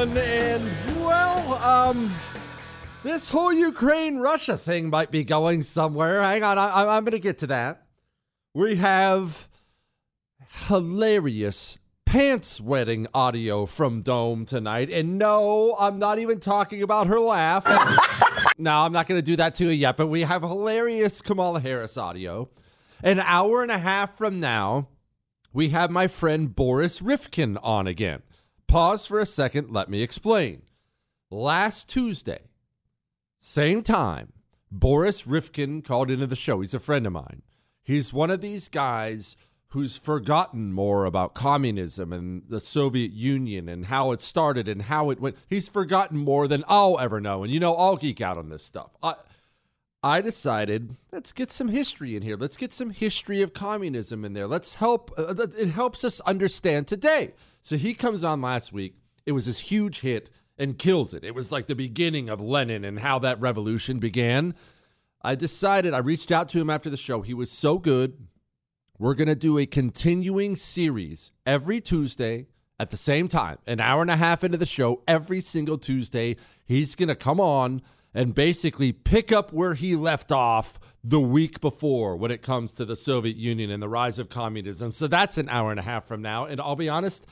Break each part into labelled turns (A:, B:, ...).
A: Fun. And, well, um, this whole Ukraine Russia thing might be going somewhere. Hang on, I, I'm going to get to that. We have hilarious pants wetting audio from Dome tonight. And no, I'm not even talking about her laugh. no, I'm not going to do that to you yet, but we have hilarious Kamala Harris audio. An hour and a half from now, we have my friend Boris Ryvkin on again. Pause for a second, let me explain. Last Tuesday, same time, Boris Ryvkin called into the show. He's a friend of mine. He's one of these guys who's forgotten more about communism and the Soviet Union and how it started and how it went. He's forgotten more than I'll ever know. And you know, I'll geek out on this stuff. I, I decided let's get some history in here. Let's get some history of communism in there. Let's help. Uh, it helps us understand today. So he comes on last week. It was this huge hit and kills it. It was like the beginning of Lenin and how that revolution began. I decided, I reached out to him after the show. He was so good. We're going to do a continuing series every Tuesday at the same time, an hour and a half into the show, every single Tuesday. He's going to come on and basically pick up where he left off the week before when it comes to the Soviet Union and the rise of communism. So that's an hour and a half from now. And I'll be honest,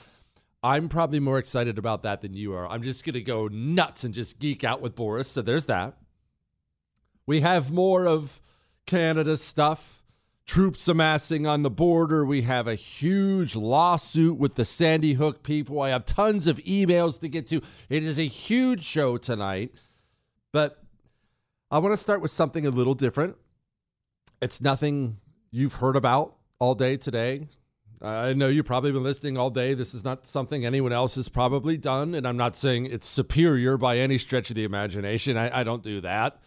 A: I'm probably more excited about that than you are. I'm just going to go nuts and just geek out with Boris. So there's that. We have more of Canada stuff. Troops amassing on the border. We have a huge lawsuit with the Sandy Hook people. I have tons of emails to get to. It is a huge show tonight. But I want to start with something a little different. It's nothing you've heard about all day today. I know you've probably been listening all day. This is not something anyone else has probably done. And I'm not saying it's superior by any stretch of the imagination. I, I don't do that.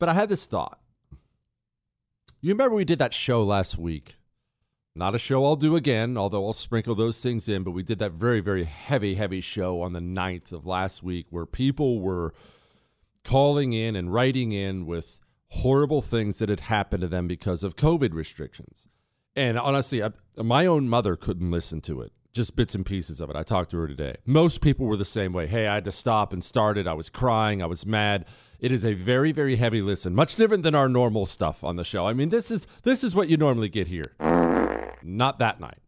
A: But I had this thought. You remember we did that show last week? Not a show I'll do again, although I'll sprinkle those things in. But we did that very, very heavy, heavy show on the 9th of last week where people were calling in and writing in with horrible things that had happened to them because of COVID restrictions. And honestly, I, my own mother couldn't listen to it, just bits and pieces of it. I talked to her today. Most people were the same way. Hey, I had to stop and start it. I was crying. I was mad. It is a very, very heavy listen, much different than our normal stuff on the show. I mean, this is this is what you normally get here. Not that night.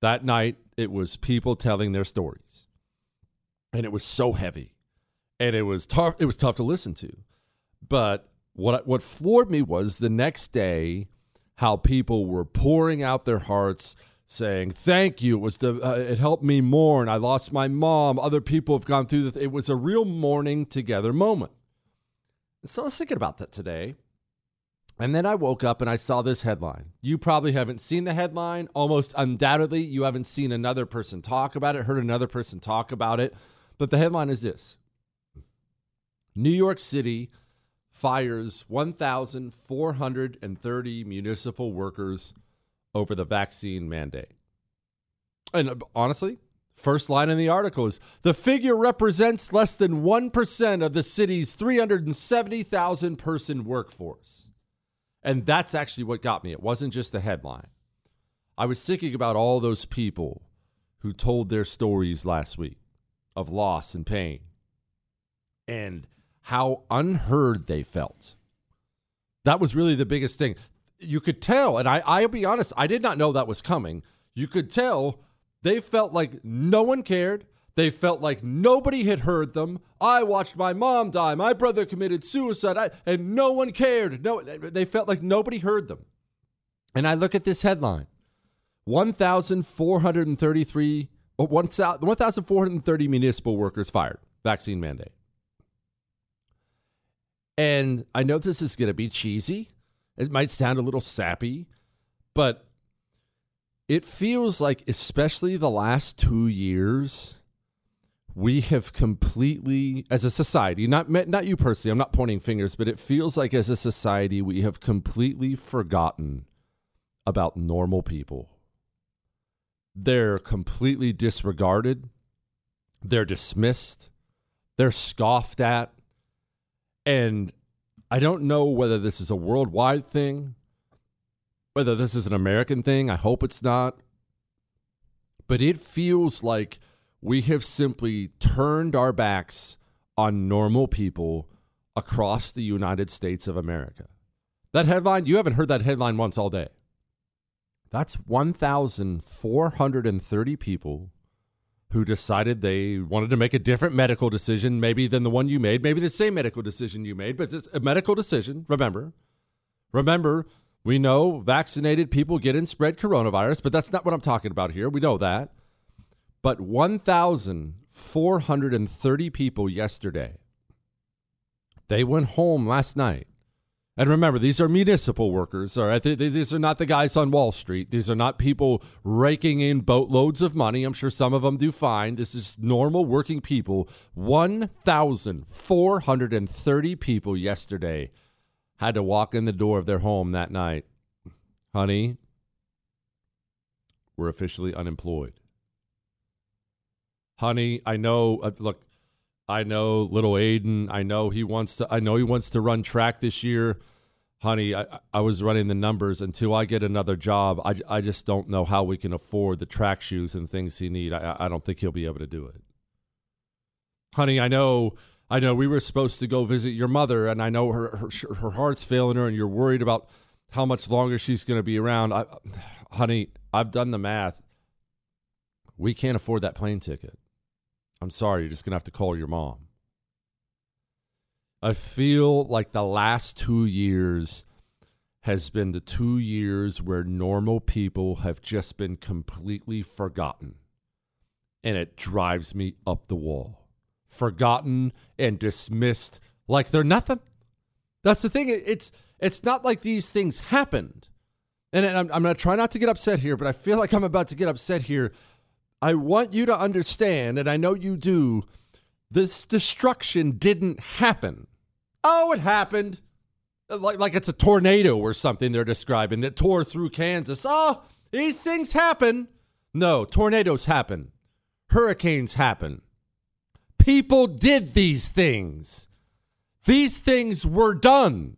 A: That night, it was people telling their stories, and it was so heavy, and it was tough. It was tough to listen to. But what what floored me was the next day how people were pouring out their hearts saying thank you. It was the uh, it helped me mourn. I lost my mom. Other people have gone through this it was a real mourning together moment. And so i was thinking about that today. And then i woke up and i saw this headline. You probably haven't seen the headline. Almost undoubtedly you haven't seen another person talk about it heard another person talk about it. But the headline is this new york city fires 1,430 municipal workers over the vaccine mandate. And uh, honestly, first line in the article is the figure represents less than 1% of the city's 370,000 person workforce. And that's actually what got me. It wasn't just the headline. I was thinking about all those people who told their stories last week. of loss and pain and how unheard they felt. That was really the biggest thing. You could tell, and I, I'll be honest, I did not know that was coming. You could tell they felt like no one cared. They felt like nobody had heard them. I watched my mom die. My brother committed suicide, I, and no one cared. No, they felt like nobody heard them. And I look at this headline 1,433, 1,430 municipal workers fired, vaccine mandate. And I know this is going to be cheesy. It might sound a little sappy, but it feels like, especially the last two years, we have completely, as a society, not not you personally, I'm not pointing fingers, but it feels like as a society we have completely forgotten about normal people. They're completely disregarded. They're dismissed. They're scoffed at. And I don't know whether this is a worldwide thing, whether this is an American thing. I hope it's not. But it feels like we have simply turned our backs on normal people across the United States of America. That headline, you haven't heard that headline once all day. That's 1,430 people who decided they wanted to make a different medical decision, maybe than the one you made, maybe the same medical decision you made, but it's a medical decision, remember. Remember, we know vaccinated people get and spread coronavirus, but that's not what I'm talking about here. We know that. But 1,430 people yesterday, they went home last night and remember, these are municipal workers. All right, these are not the guys on Wall Street. These are not people raking in boatloads of money. I'm sure some of them do fine. This is normal working people. 1,430 people yesterday had to walk in the door of their home that night. Honey, we're officially unemployed. Honey, I know. Uh, look, I know little Aiden. I know he wants to. I know he wants to run track this year honey, I, I was running the numbers until I get another job. I, I just don't know how we can afford the track shoes and things he need. I, I don't think he'll be able to do it. Honey, I know, I know we were supposed to go visit your mother, and I know her her, her heart's failing her, and you're worried about how much longer she's going to be around. I, honey, I've done the math. We can't afford that plane ticket. I'm sorry, you're just going to have to call your mom. I feel like the last two years has been the two years where normal people have just been completely forgotten. And it drives me up the wall. Forgotten and dismissed like they're nothing. That's the thing. It's it's not like these things happened. And I'm, I'm going to try not to get upset here, but I feel like I'm about to get upset here. I want you to understand, and I know you do, this destruction didn't happen. Oh, it happened. Like, like it's a tornado or something they're describing that tore through Kansas. Oh, these things happen. No, tornadoes happen. Hurricanes happen. People did these things. These things were done.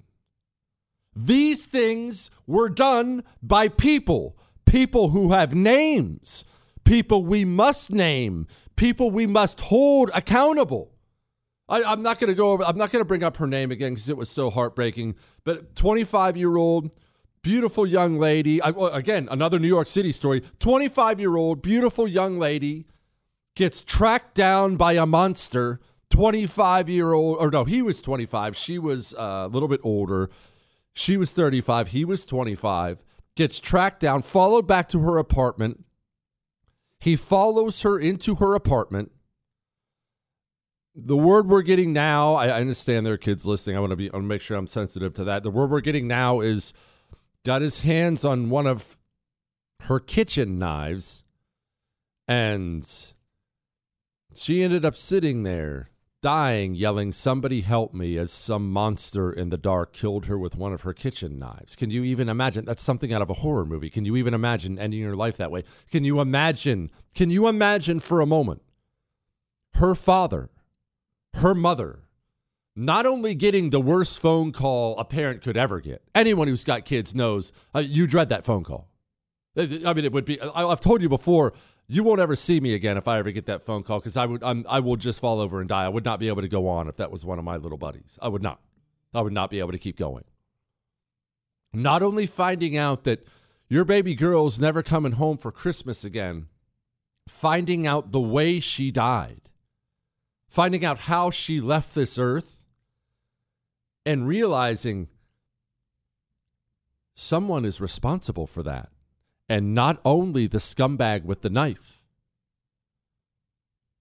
A: These things were done by people, people who have names, people we must name, people we must hold accountable. I, am not going to go over. I'm not going to bring up her name again because it was so heartbreaking. But 25 year old, beautiful young lady. I, again, another New York City story. 25 year old, beautiful young lady gets tracked down by a monster. 25 year old, or no, he was 25. She was uh, a little bit older. She was 35. He was 25. Gets tracked down, followed back to her apartment. He follows her into her apartment the word we're getting now, I, understand there are kids listening. I want to be I want to make sure I'm sensitive to that. The word we're getting now is got his hands on one of her kitchen knives and she ended up sitting there dying yelling somebody help me as some monster in the dark killed her with one of her kitchen knives can you even imagine that's something out of a horror movie can you even imagine ending your life that way can you imagine can you imagine for a moment her father her mother not only getting the worst phone call a parent could ever get. Anyone who's got kids knows uh, you dread that phone call. I mean, it would be, I've told you before, You won't ever see me again if I ever get that phone call because I would I'm, I will just fall over and die. I would not be able to go on if that was one of my little buddies. I would not. I would not be able to keep going. Not only finding out that your baby girl's never coming home for Christmas again, finding out the way she died, finding out how she left this earth, and realizing someone is responsible for that. And not only the scumbag with the knife.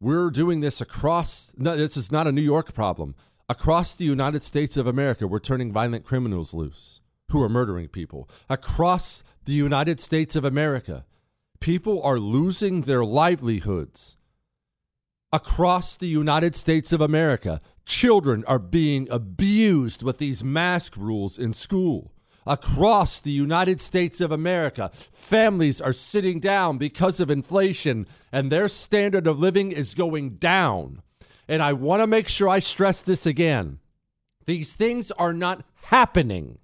A: We're doing this across, no, this is not a New York problem. Across the United States of America, we're turning violent criminals loose who are murdering people. Across the United States of America, people are losing their livelihoods. Across the United States of America, children are being abused with these mask rules in school. Across the United States of America, families are sitting down because of inflation and their standard of living is going down. And I want to make sure I stress this again. These things are not happening.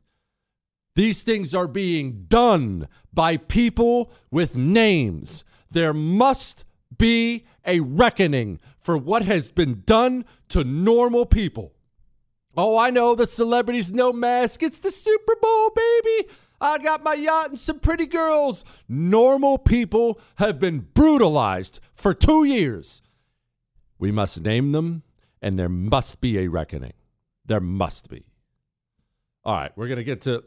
A: These things are being done by people with names. There must be a reckoning for what has been done to normal people. Oh, I know the celebrities no mask. It's the Super Bowl, baby. I got my yacht and some pretty girls. Normal people have been brutalized for two years. We must name them, and there must be a reckoning. There must be. All right, we're going to get to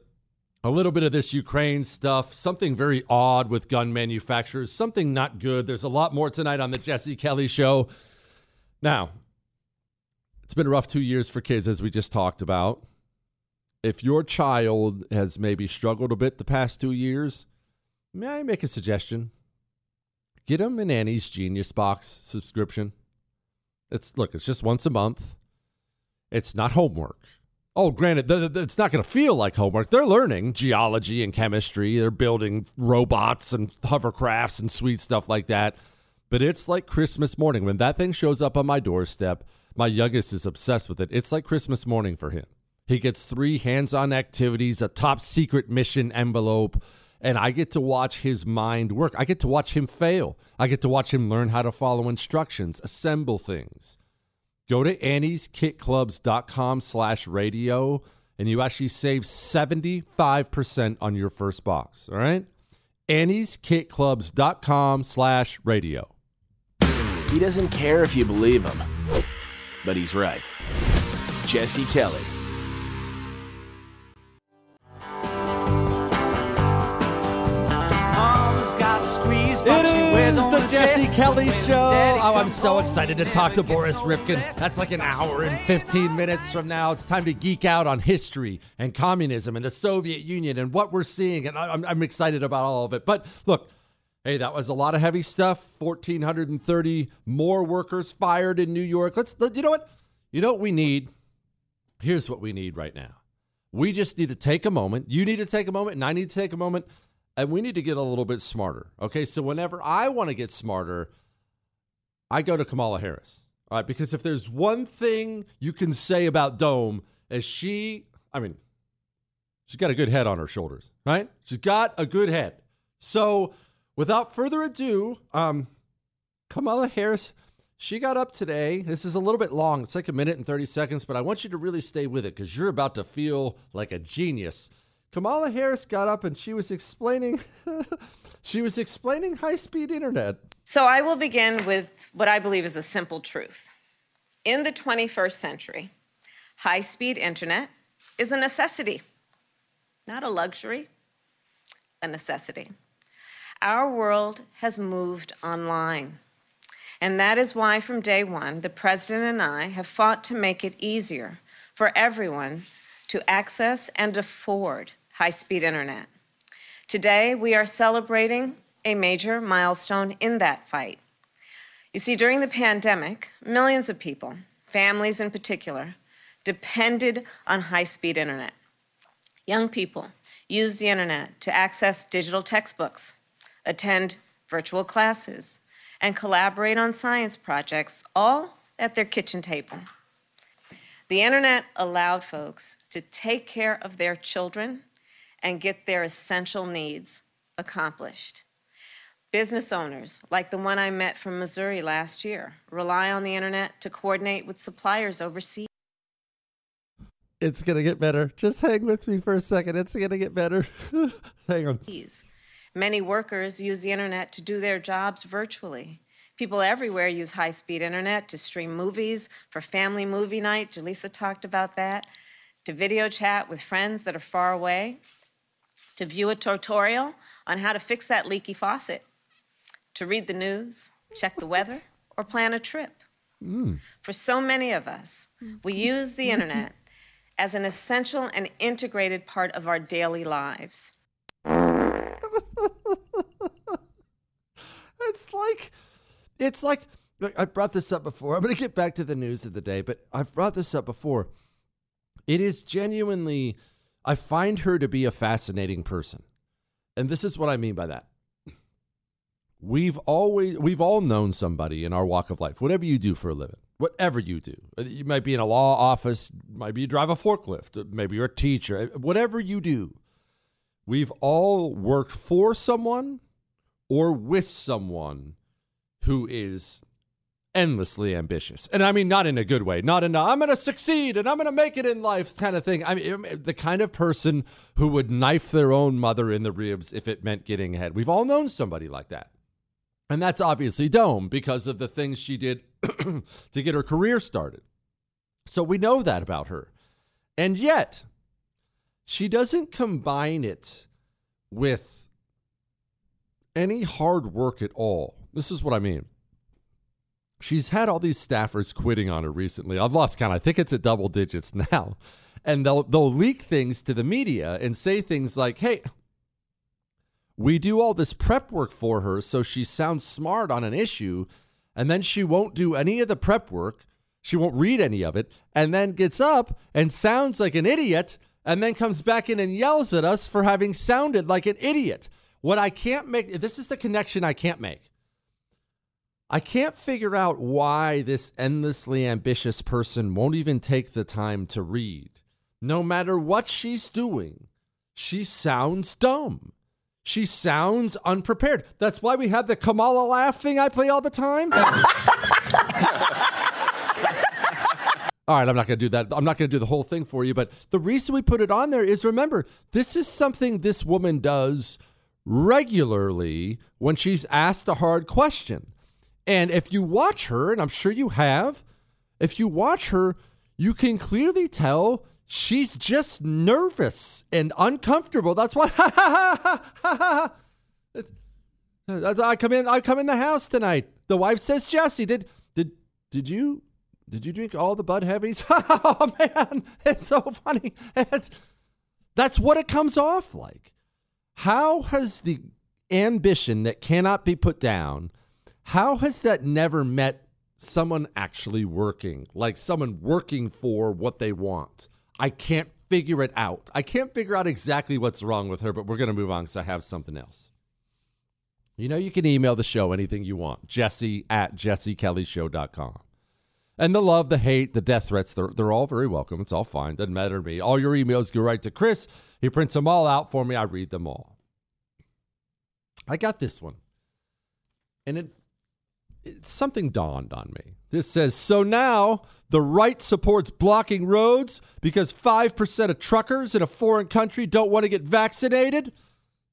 A: a little bit of this Ukraine stuff, something very odd with gun manufacturers, something not good. There's a lot more tonight on the Jesse Kelly show. Now, it's been a rough two years for kids, as we just talked about. If your child has maybe struggled a bit the past two years, may I make a suggestion? Get them an Annie's Genius Box subscription. It's look, it's just once a month. It's not homework. Oh, granted, it's not going to feel like homework. They're learning geology and chemistry. They're building robots and hovercrafts and sweet stuff like that. But it's like Christmas morning when that thing shows up on my doorstep. My youngest is obsessed with it. It's like Christmas morning for him. He gets three hands on activities, a top secret mission envelope, and I get to watch his mind work. I get to watch him fail. I get to watch him learn how to follow instructions, assemble things. Go to annieskitclubs.com slash radio, and you actually save 75% on your first box, all right? annieskitclubs.com slash radio.
B: He doesn't care if you believe him but he's right. Jesse Kelly.
A: It is the Jesse Kelly Show. Oh, I'm so excited to talk to Boris Ryvkin. That's like an hour and 15 minutes from now. It's time to geek out on history and communism and the Soviet Union and what we're seeing. And I'm, I'm excited about all of it. But look, Hey, that was a lot of heavy stuff. 1,430 more workers fired in New York. Let's, you know what? You know what we need? Here's what we need right now. We just need to take a moment. You need to take a moment, and I need to take a moment, and we need to get a little bit smarter. Okay, so whenever I want to get smarter, I go to Kamala Harris. All right, because if there's one thing you can say about Dome, is she, I mean, she's got a good head on her shoulders, right? She's got a good head. So, without further ado, um, Kamala Harris, she got up today. This is a little bit long. It's like a minute and 30 seconds, but I want you to really stay with it because you're about to feel like a genius. Kamala Harris got up and she was explaining she was explaining high-speed internet.
C: So I will begin with what I believe is a simple truth. In the 21st century, high-speed internet is a necessity, not a luxury, a necessity. Our world has moved online. And that is why, from day one, the President and I have fought to make it easier for everyone to access and afford high speed internet. Today, we are celebrating a major milestone in that fight. You see, during the pandemic, millions of people, families in particular, depended on high speed internet. Young people used the internet to access digital textbooks attend virtual classes, and collaborate on science projects, all at their kitchen table. The internet allowed folks to take care of their children and get their essential needs accomplished. Business owners, like the one I met from Missouri last year, rely on the internet to coordinate with suppliers overseas.
A: It's going to get better. Just hang with me for a second. It's going to get better. hang on.
C: Many workers use the internet to do their jobs virtually. People everywhere use high speed internet to stream movies for family movie night. Jaleesa talked about that. To video chat with friends that are far away. To view a tutorial on how to fix that leaky faucet. To read the news, check the weather, or plan a trip. Mm. For so many of us, we use the internet as an essential and integrated part of our daily lives.
A: it's like it's like I brought this up before. I'm going to get back to the news of the day, but I've brought this up before. It is genuinely I find her to be a fascinating person. And this is what I mean by that. We've always we've all known somebody in our walk of life. Whatever you do for a living, whatever you do. Uh, you might be in a law office, maybe you drive a forklift, uh, maybe you're a teacher, uh, whatever you do. We've all worked for someone or with someone who is endlessly ambitious. And I mean, not in a good way, not in a, I'm going to succeed and I'm going to make it in life kind of thing. I mean, um, the kind of person who would knife their own mother in the ribs if it meant getting ahead. We've all known somebody like that. And that's obviously Dome because of the things she did to get her career started. So we know that about her. And yet, she doesn't combine it with any hard work at all. This is what I mean. She's had all these staffers quitting on her recently. I've lost count. I think it's at double digits now. And they'll they'll leak things to the media and say things like, "Hey, we do all this prep work for her so she sounds smart on an issue, and then she won't do any of the prep work. She won't read any of it, and then gets up and sounds like an idiot, and then comes back in and yells at us for having sounded like an idiot." What I can't make this is the connection I can't make. I can't figure out why this endlessly ambitious person won't even take the time to read. No matter what she's doing, she sounds dumb. She sounds unprepared. That's why we have the Kamala laugh thing I play all the time. all right, I'm not going to do that. I'm not going to do the whole thing for you, but the reason we put it on there is remember, this is something this woman does regularly when she's asked a hard question. And if you watch her, and I'm sure you have, if you watch her, you can clearly tell she's just nervous and uncomfortable. That's why I come in I come in the house tonight. The wife says, Jesse, did did did you did you drink all the Bud Heavies? oh man, it's so funny. It's, that's what it comes off like. How has the ambition that cannot be put down how has that never met someone actually working, like someone working for what they want? I can't figure it out. I can't figure out exactly what's wrong with her, but we're going to move on because I have something else. You know, you can email the show anything you want, jesse at jessekellyshow.com. And the love, the hate, the death threats, they're, they're all very welcome. It's all fine. Doesn't matter to me. All your emails go right to Chris. He prints them all out for me. I read them all. I got this one. And it something dawned on me. This says so now the right supports blocking roads because 5% of truckers in a foreign country don't want to get vaccinated.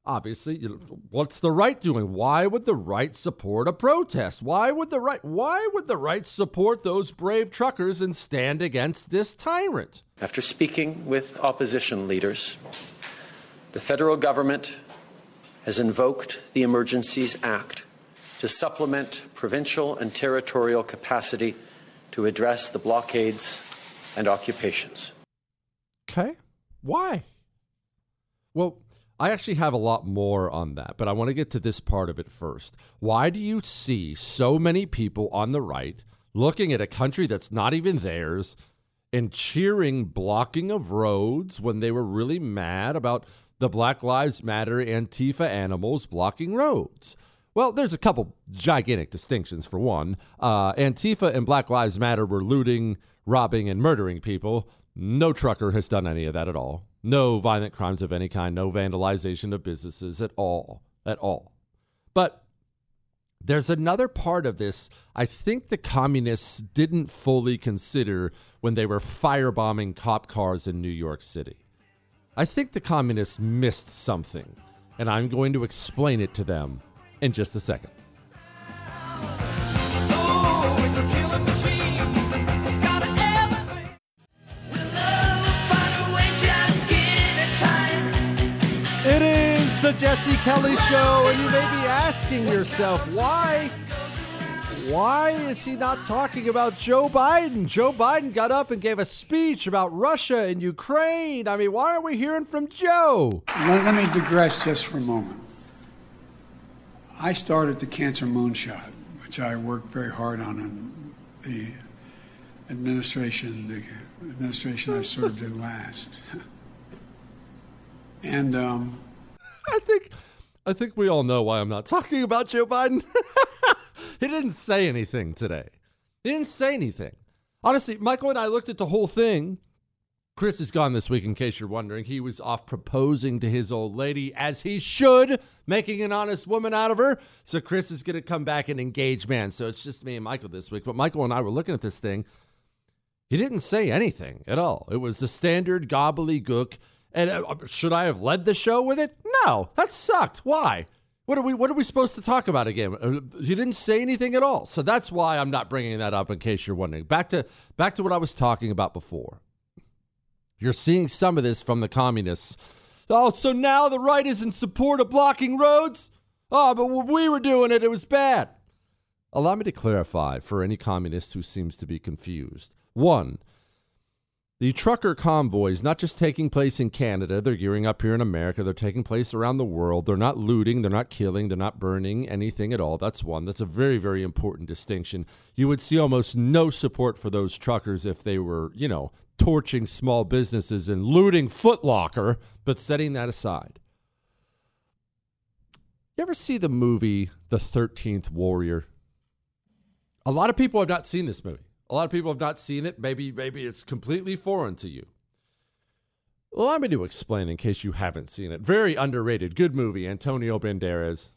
A: Obviously, you know, what's the right doing? Why would the right support a protest? Why would the right why would the right support those brave truckers and stand against this tyrant?
D: After speaking with opposition leaders, the federal government has invoked the Emergencies Act to supplement provincial and territorial capacity to address the blockades and occupations.
A: Okay. Why? Well, I actually have a lot more on that, but I want to get to this part of it first. Why do you see so many people on the right looking at a country that's not even theirs and cheering blocking of roads when they were really mad about the Black Lives Matter Antifa animals blocking roads? Well, there's a couple gigantic distinctions. For one, uh, Antifa and Black Lives Matter were looting, robbing, and murdering people. No trucker has done any of that at all. No violent crimes of any kind. No vandalization of businesses at all. At all. But There's another part of this I think the communists didn't fully consider when they were firebombing cop cars in New York City. I think the communists missed something, and I'm going to explain it to them in just a second. It is the Jesse Kelly Show, and you may be asking yourself, why? Why is he not talking about Joe Biden? Joe Biden got up and gave a speech about Russia and Ukraine. I mean, why aren't we hearing from Joe?
E: Let, let me digress just for a moment. I started the Cancer Moonshot, which I worked very hard on in the administration, the administration I served in last. And um,
A: I think I think we all know why I'm not talking about Joe Biden. he didn't say anything today. He didn't say anything. Honestly, Michael and I looked at the whole thing. Chris is gone this week, in case you're wondering. He was off proposing to his old lady, as he should, making an honest woman out of her. So Chris is going to come back and engage man. So it's just me and Michael this week. But Michael and I were looking at this thing. He didn't say anything at all. It was the standard gobbledygook and uh, should I have led the show with it? No, that sucked. Why? What are we What are we supposed to talk about again? Uh, you didn't say anything at all, so that's why I'm not bringing that up. In case you're wondering, back to back to what I was talking about before. You're seeing some of this from the communists. Oh, so now the right is in support of blocking roads? Oh, but when we were doing it, it was bad. Allow me to clarify for any communist who seems to be confused. One, the trucker convoys, not just taking place in Canada, they're gearing up here in America. They're taking place around the world. They're not looting, they're not killing, they're not burning anything at all. That's one. That's a very, very important distinction. You would see almost no support for those truckers if they were, you know, torching small businesses and looting Footlocker, but setting that aside. You ever see the movie The 13th Warrior? A lot of people have not seen this movie. A lot of people have not seen it. Maybe maybe it's completely foreign to you. Allow me to explain in case you haven't seen it. Very underrated, good movie. Antonio Banderas.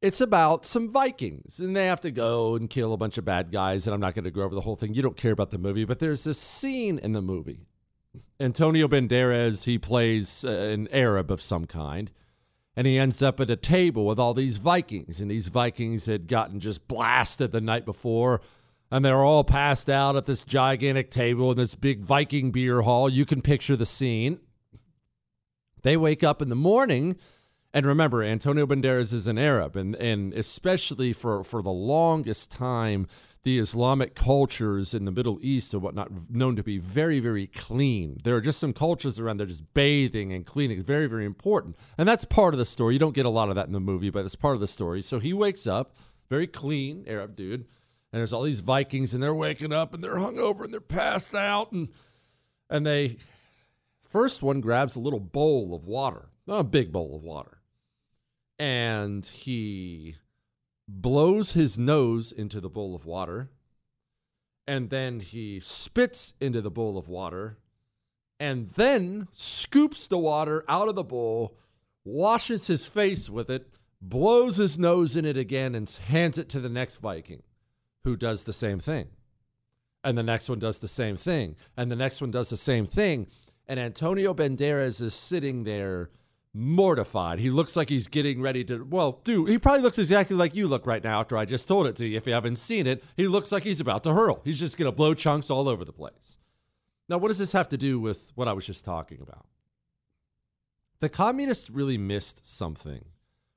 A: It's about some Vikings, and they have to go and kill a bunch of bad guys. And I'm not going to go over the whole thing. You don't care about the movie, but there's this scene in the movie. Antonio Banderas, he plays uh, an Arab of some kind, and he ends up at a table with all these Vikings, and these Vikings had gotten just blasted the night before and they're all passed out at this gigantic table in this big Viking beer hall. You can picture the scene. They wake up in the morning, and remember, Antonio Banderas is an Arab, and, and especially for, for the longest time, the Islamic cultures in the Middle East are whatnot known to be very, very clean. There are just some cultures around there just bathing and cleaning. It's very, very important. And that's part of the story. You don't get a lot of that in the movie, but it's part of the story. So he wakes up, very clean Arab dude and there's all these Vikings, and they're waking up and they're hungover and they're passed out, and and they first one grabs a little bowl of water, not a big bowl of water, and he blows his nose into the bowl of water, and then he spits into the bowl of water, and then scoops the water out of the bowl, washes his face with it, blows his nose in it again, and hands it to the next Viking who does the same thing. And the next one does the same thing. And the next one does the same thing. And Antonio Banderas is sitting there mortified. He looks like he's getting ready to, well, dude, he probably looks exactly like you look right now after I just told it to you. If you haven't seen it, he looks like he's about to hurl. He's just going to blow chunks all over the place. Now, what does this have to do with what I was just talking about? The communists really missed something.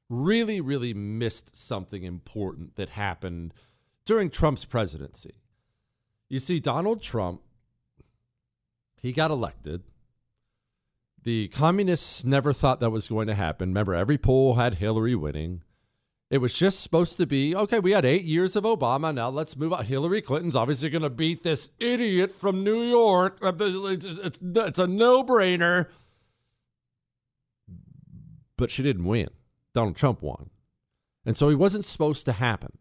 A: Really, really missed something important that happened during Trump's presidency. You see, Donald Trump, he got elected. The communists never thought that was going to happen. Remember, every poll had Hillary winning. It was just supposed to be okay, we had eight years of Obama. Now let's move on. Hillary Clinton's obviously going to beat this idiot from New York. It's a no brainer. But she didn't win. Donald Trump won. And so he wasn't supposed to happen.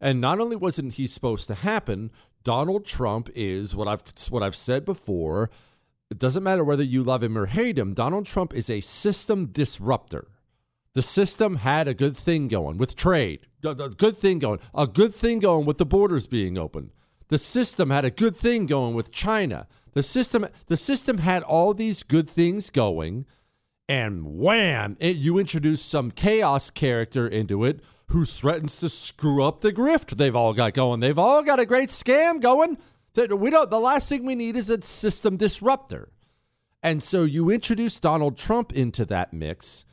A: And not only wasn't he supposed to happen, Donald Trump is what I've what I've said before. It doesn't matter whether you love him or hate him. Donald Trump is a system disruptor. The system had a good thing going with trade, a good thing going, a good thing going with the borders being open. The system had a good thing going with China. The system, the system had all these good things going, and wham! It, you introduce some chaos character into it who threatens to screw up the grift they've all got going. They've all got a great scam going. We don't. The last thing we need is a system disruptor. And so you introduce Donald Trump into that mix,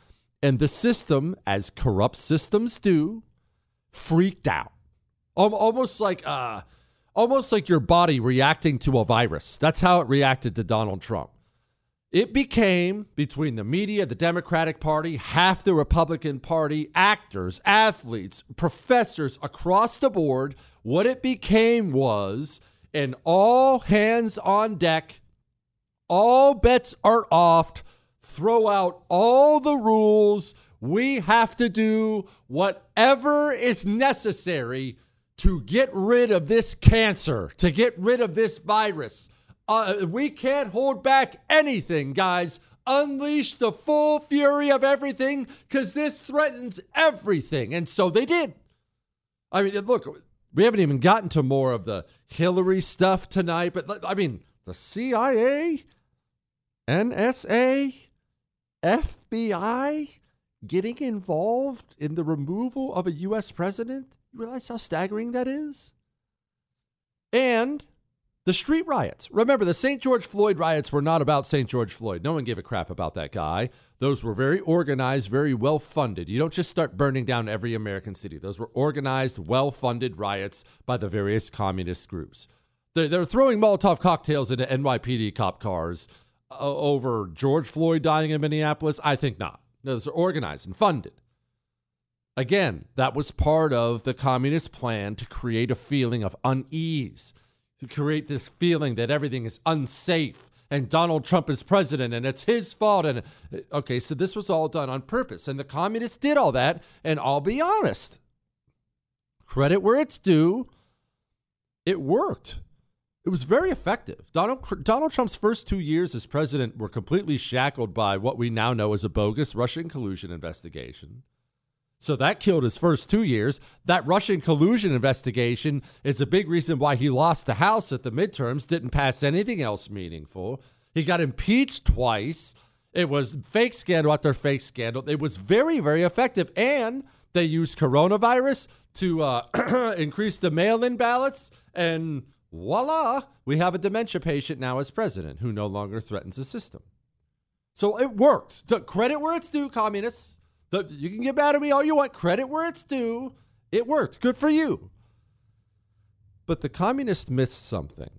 A: and the system, as corrupt systems do, freaked out. Almost like uh, almost like your body reacting to a virus. That's how it reacted to Donald Trump. It became, between the media, the Democratic Party, half the Republican Party, actors, athletes, professors across the board, what it became was an all hands on deck, all bets are off, throw out all the rules. We have to do whatever is necessary to get rid of this cancer, to get rid of this virus. Uh, we can't hold back anything, guys. Unleash the full fury of everything because this threatens everything. And so they did. I mean, look, we haven't even gotten to more of the Hillary stuff tonight, but I mean, the CIA, NSA, FBI getting involved in the removal of a U.S. president. You realize how staggering that is? And the street riots. Remember, the St. George Floyd riots were not about St. George Floyd. No one gave a crap about that guy. Those were very organized, very well funded. You don't just start burning down every American city. Those were organized, well funded riots by the various communist groups. They're, they're throwing Molotov cocktails into NYPD cop cars uh, over George Floyd dying in Minneapolis. I think not. No, those are organized and funded. Again, that was part of the communist plan to create a feeling of unease to create this feeling that everything is unsafe and Donald Trump is president and it's his fault. And uh, okay, so this was all done on purpose. And the communists did all that. And I'll be honest, credit where it's due, it worked. It was very effective. Donald, Donald Trump's first two years as president were completely shackled by what we now know as a bogus Russian collusion investigation. So that killed his first two years. That Russian collusion investigation is a big reason why he lost the House at the midterms, didn't pass anything else meaningful. He got impeached twice. It was fake scandal after fake scandal. It was very, very effective. And they used coronavirus to uh, increase the mail in ballots. And voila, we have a dementia patient now as president who no longer threatens the system. So it worked. credit where it's due, communists. So you can get mad at me all you want. Credit where it's due. It worked. Good for you. But the communists missed something.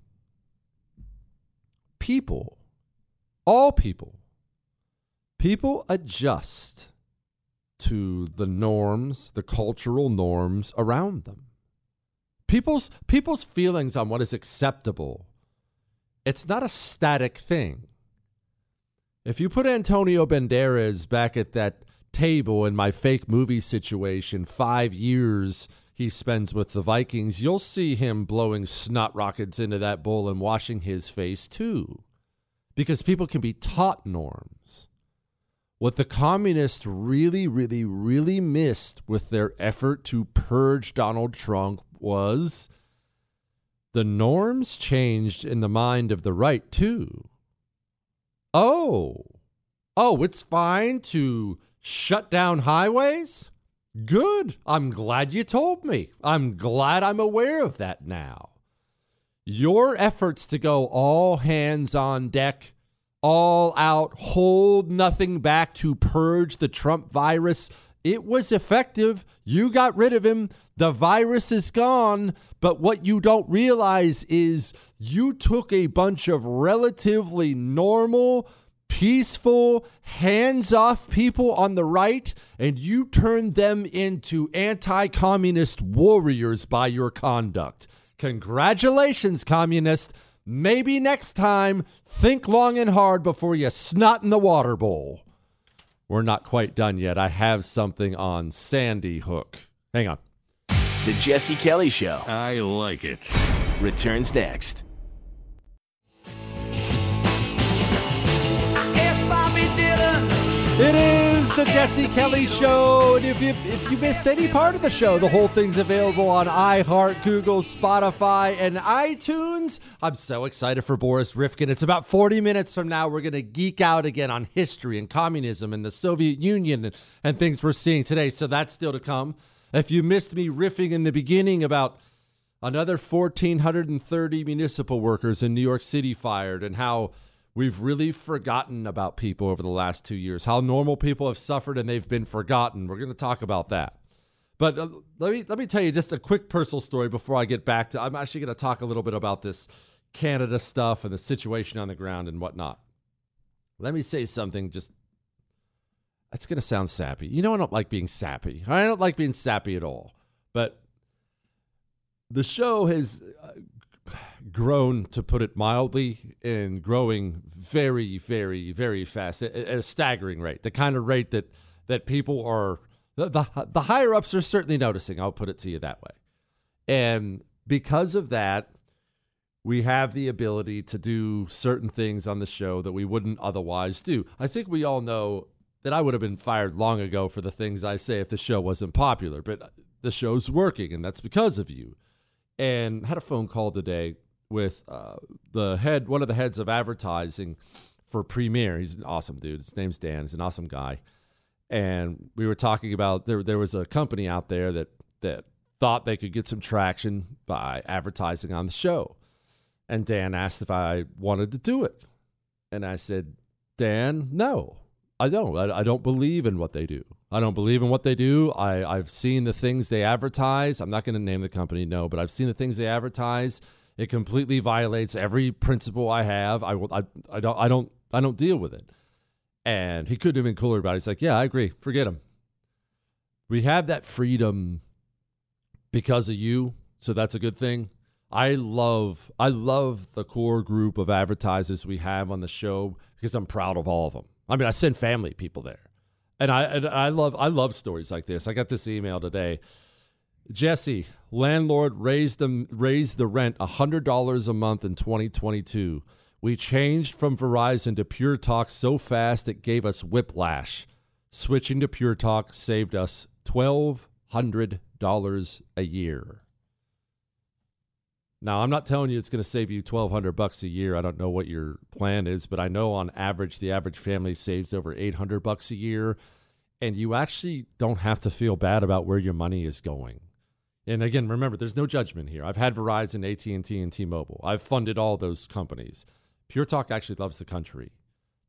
A: People, all people, people adjust to the norms, the cultural norms around them. People's people's feelings on what is acceptable. It's not a static thing. If you put Antonio Banderas back at that table in my fake movie situation, five years he spends with the Vikings, you'll see him blowing snot rockets into that bowl and washing his face too. Because people can be taught norms. What the communists really, really, really missed with their effort to purge Donald Trump was the norms changed in the mind of the right too. Oh, oh, it's fine to shut down highways? Good. I'm glad you told me. I'm glad I'm aware of that now. Your efforts to go all hands on deck, all out, hold nothing back to purge the Trump virus, it was effective. You got rid of him. The virus is gone. But what you don't realize is you took a bunch of relatively normal, peaceful, hands off people on the right, and you turn them into anti communist warriors by your conduct. Congratulations, communist. Maybe next time, think long and hard before you snot in the water bowl. We're not quite done yet. I have something on Sandy Hook. Hang on.
B: The Jesse Kelly Show.
F: I like it.
B: Returns next.
A: It is the Jesse Kelly Show, and if you if you missed any part of the show, the whole thing's available on iHeart, Google, Spotify, and iTunes. I'm so excited for Boris Ryvkin. It's about 40 minutes from now. We're gonna geek out again on history and communism and the Soviet Union and, and things we're seeing today. So that's still to come. If you missed me riffing in the beginning about another 1,430 municipal workers in New York City fired and how We've really forgotten about people over the last two years, how normal people have suffered and they've been forgotten. We're going to talk about that. But uh, let me let me tell you just a quick personal story before I get back to. I'm actually going to talk a little bit about this Canada stuff and the situation on the ground and whatnot. Let me say something. Just it's going to sound sappy. You know, I don't like being sappy. I don't like being sappy at all. But the show has uh, grown, to put it mildly, and growing very, very, very fast at a staggering rate. The kind of rate that that people are the, the, the higher ups are certainly noticing. I'll put it to you that way. And because of that, we have the ability to do certain things on the show that we wouldn't otherwise do. I think we all know that I would have been fired long ago for the things I say if the show wasn't popular, but the show's working, and that's because of you. And had a phone call today with uh, the head, one of the heads of advertising for Premier. He's an awesome dude. His name's Dan. He's an awesome guy. And we were talking about there. There was a company out there that that thought they could get some traction by advertising on the show. And Dan asked if I wanted to do it, and I said, Dan, no, I don't. I, I don't believe in what they do. I don't believe in what they do. I, I've seen the things they advertise. I'm not going to name the company, no, but I've seen the things they advertise it completely violates every principle I have. I will. I, I don't. I don't. I don't deal with it. And he couldn't have been cooler about it. He's like, yeah, I agree. Forget him. We have that freedom because of you, so that's a good thing. I love I love the core group of advertisers we have on the show because I'm proud of all of them. I mean, I send family people there, and I and I love I love stories like this. I got this email today Jesse, landlord raised the, raised the rent $100 a month in 2022. We changed from Verizon to Pure Talk so fast it gave us whiplash. Switching to Pure Talk saved us $1,200 a year. Now, I'm not telling you it's going to save you 1200 bucks a year. I don't know what your plan is, but I know on average the average family saves over 800 bucks a year, and you actually don't have to feel bad about where your money is going. And again, remember, there's no judgment here. I've had Verizon, AT&T, and T-Mobile. I've funded all those companies. Pure Talk actually loves the country.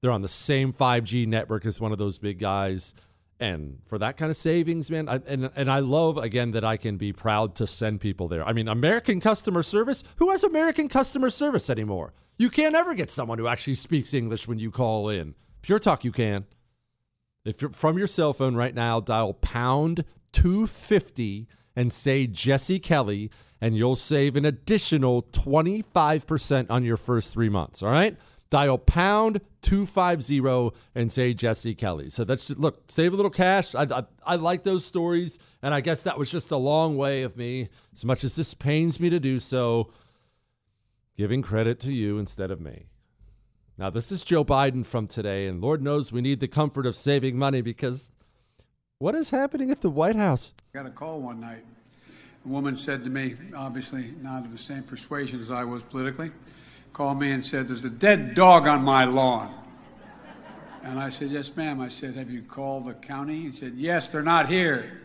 A: They're on the same 5G network as one of those big guys. And for that kind of savings, man, I, and and I love again that I can be proud to send people there. I mean, American customer service. Who has American customer service anymore? You can't ever get someone who actually speaks English when you call in. Pure Talk, you can. If you're from your cell phone right now, dial pound two fifty and say Jesse Kelly, and you'll save an additional 25% on your first three months. All right? Dial pound 250 and say Jesse Kelly. So that's just, look, save a little cash. I, I, I like those stories. And I guess that was just a long way of me, as much as this pains me to do so, giving credit to you instead of me. Now, this is Joe Biden from today, and Lord knows we need the comfort of saving money because what is happening at the White House?
E: I got a call one night. A woman said to me, obviously not of the same persuasion as I was politically, called me and said, There's a dead dog on my lawn. And I said, Yes, ma'am. I said, Have you called the county? He said, Yes, they're not here.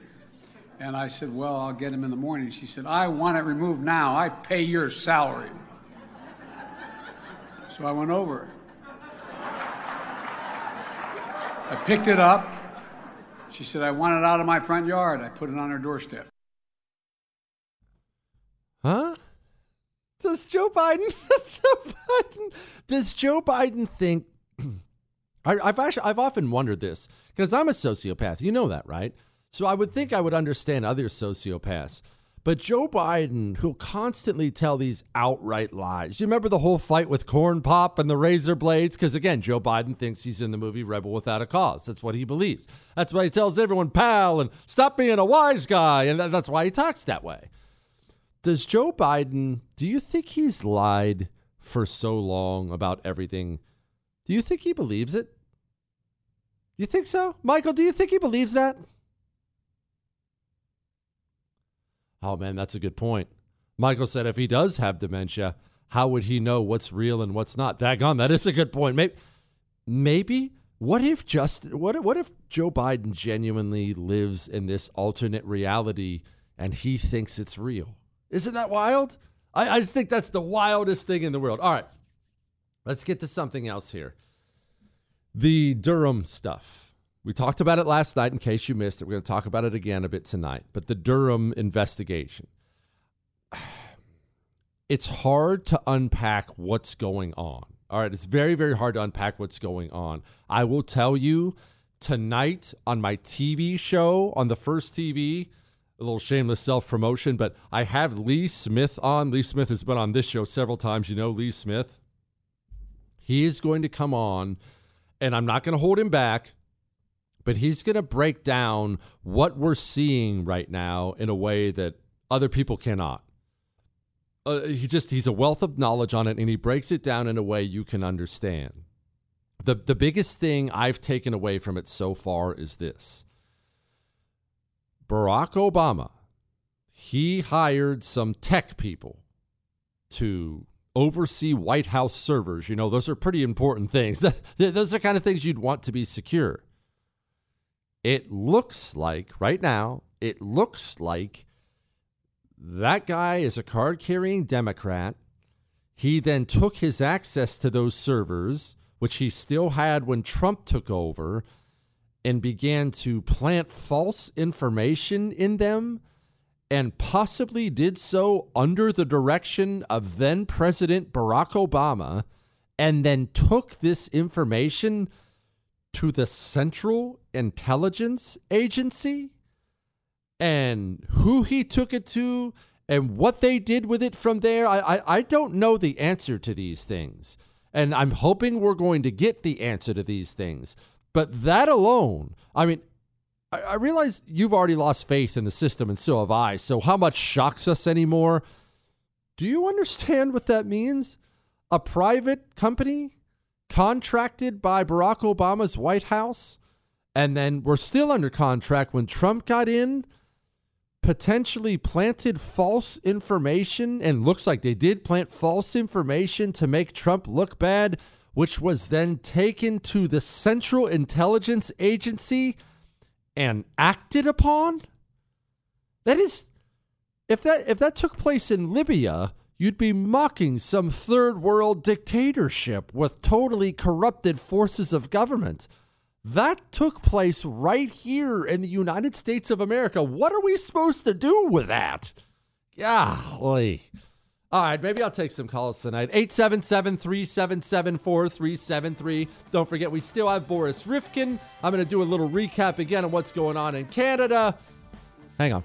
E: And I said, Well, I'll get him in the morning. She said, I want it removed now. I pay your salary. So I went over. I picked it up. She said, I want it out of my front yard. I put it on her doorstep.
A: Huh? Does Joe Biden? Does Joe Biden? Does Joe Biden think? I, have actually, I've often wondered this because I'm a sociopath. You know that, right? So I would think I would understand other sociopaths. But Joe Biden, who'll constantly tell these outright lies. You remember the whole fight with Corn Pop and the razor blades? Because again, Joe Biden thinks he's in the movie Rebel Without a Cause. That's what he believes. That's why he tells everyone, pal, and stop being a wise guy. And that's why he talks that way. Does Joe Biden, do you think he's lied for so long about everything? Do you think he believes it? You think so? Michael, do you think he believes that? Oh man, that's a good point. Michael said if he does have dementia, how would he know what's real and what's not? Daggone, that is a good point. Maybe, maybe. What if just what what if Joe Biden genuinely lives in this alternate reality and he thinks it's real? Isn't that wild? I, I just think that's the wildest thing in the world. All right, let's get to something else here. The Durham stuff. We talked about it last night. In case you missed it, we're going to talk about it again a bit tonight. But the Durham investigation it's hard to unpack what's going on. All right, it's very, very hard to unpack what's going on. I will tell you tonight on my TV show on the first TV, a little shameless self promotion, but I have Lee Smith on. Lee Smith has been on this show several times. You know Lee Smith. He is going to come on, and I'm not going to hold him back, but he's going to break down what we're seeing right now in a way that other people cannot. Uh, he just he's a wealth of knowledge on it and he breaks it down in a way you can understand. The the biggest thing i've taken away from it so far is this. Barack obama he hired some tech people to oversee white house servers. You know those are pretty important things. Those are kind of things you'd want to be secure it looks like right now it looks like that guy is a card carrying Democrat. He then took his access to those servers, which he still had when Trump took over, and began to plant false information in them and possibly did so under the direction of then President Barack Obama, and then took this information to the Central Intelligence Agency and who he took it to and what they did with it from there. I, I, I don't know the answer to these things. And I'm hoping we're going to get the answer to these things. But that alone, I mean, I, I realize you've already lost faith in the system, and so have I. So, how much shocks us anymore? Do you understand what that means? A private company contracted by Barack Obama's White House, and then we're still under contract when Trump got in potentially planted false information and looks like they did plant false information to make Trump look bad, which was then taken to the Central Intelligence Agency and acted upon? That is if that if that took place in Libya, you'd be mocking some third world dictatorship with totally corrupted forces of government. That took place right here in the United States of America. What are we supposed to do with that? Golly. All right, maybe I'll take some calls tonight. 877 377 4373. Don't forget, we still have Boris Ryvkin. I'm going to do a little recap again on what's going on in Canada. Hang on.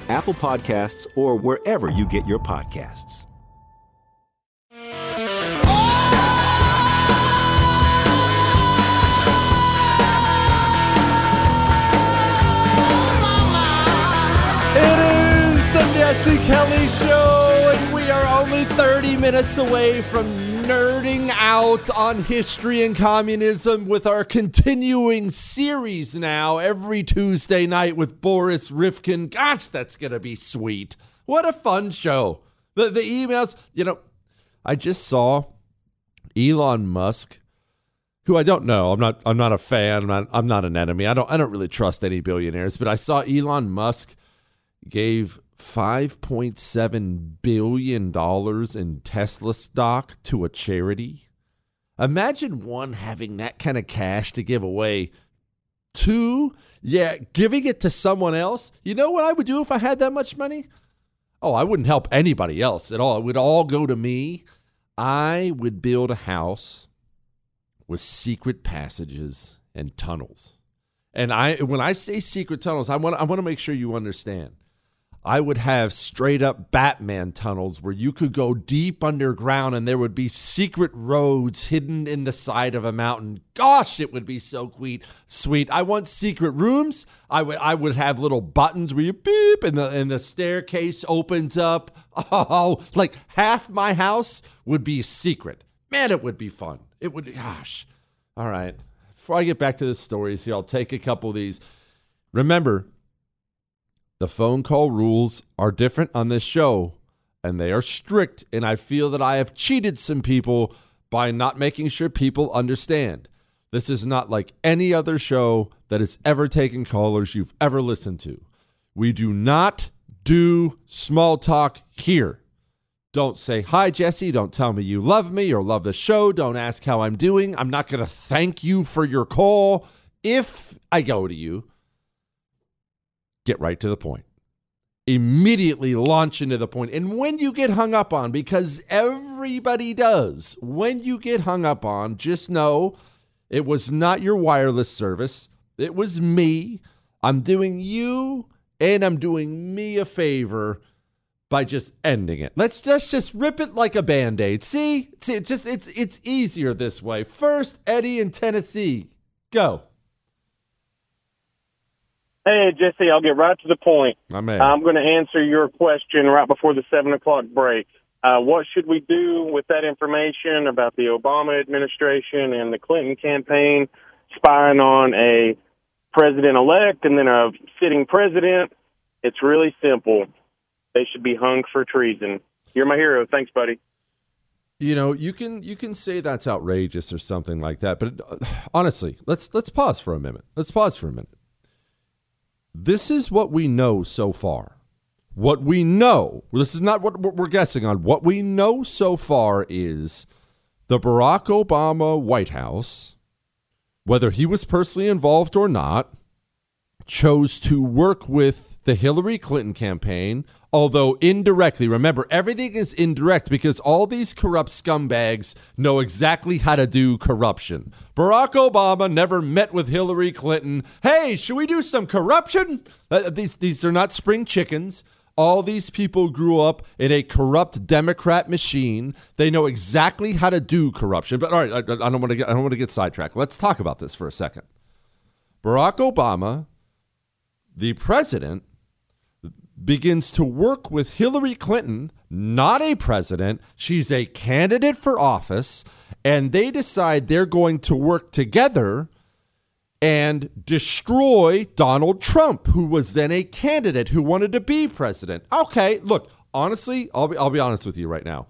F: Apple Podcasts, or wherever you get your podcasts.
A: It is the Jesse Kelly Show, and we are only 30 minutes away from nerding out on history and communism with our continuing series now every Tuesday night with Boris Ryvkin. Gosh, that's going to be sweet. What a fun show. The, the emails, you know, I just saw Elon Musk, who I don't know. I'm not I'm not a fan. I'm not, I'm not an enemy. I don't I don't really trust any billionaires, but I saw Elon Musk gave $5.7 billion in Tesla stock to a charity. Imagine one having that kind of cash to give away. Two, yeah, giving it to someone else. You know what I would do if I had that much money? Oh, I wouldn't help anybody else at all. It would all go to me. I would build a house with secret passages and tunnels. And I when I say secret tunnels, I want I want to make sure you understand. I would have straight up Batman tunnels where you could go deep underground and there would be secret roads hidden in the side of a mountain. Gosh, it would be so sweet. I want secret rooms. I would I would have little buttons where you beep and the and the staircase opens up. Oh, like half my house would be secret. Man, it would be fun. It would gosh. All right. Before I get back to the stories here, I'll take a couple of these. Remember, the phone call rules are different on this show, and they are strict. And I feel that I have cheated some people by not making sure people understand. This is not like any other show that has ever taken callers you've ever listened to. We do not do small talk here. Don't say, Hi, Jesse. Don't tell me you love me or love the show. Don't ask how I'm doing. I'm not going to thank you for your call. If I go to you, get right to the point. Immediately launch into the point. And when you get hung up on, because everybody does, when you get hung up on, just know it was not your wireless service. It was me. I'm doing you and I'm doing me a favor by just ending it. Let's let's just rip it like a band-aid. See? See, it's just it's it's easier this way. First, Eddie in Tennessee. Go.
G: Hey, Jesse, I'll get right to the point.
A: My man.
G: I'm going to answer your question right before the 7 o'clock break. Uh, what should we do with that information about the Obama administration and the Clinton campaign spying on a president elect and then a sitting president? It's really simple. They should be hung for treason. You're my hero. Thanks, buddy.
A: You know, you can you can say that's outrageous or something like that, but uh, honestly, let's let's pause for a minute. Let's pause for a minute. This is what we know so far. What we know, this is not what we're guessing on. What we know so far is the Barack Obama White House, whether he was personally involved or not, chose to work with the Hillary Clinton campaign although indirectly. Remember, everything is indirect because all these corrupt scumbags know exactly how to do corruption. Barack Obama never met with Hillary Clinton. Hey, should we do some corruption? Uh, these these are not spring chickens. All these people grew up in a corrupt Democrat machine. They know exactly how to do corruption. But all right, I, I don't want to get I don't want to get sidetracked. Let's talk about this for a second. Barack Obama, the president, begins to work with Hillary Clinton, not a president. She's a candidate for office. And they decide they're going to work together and destroy Donald Trump, who was then a candidate who wanted to be president. Okay, look, honestly, I'll be, I'll be honest with you right now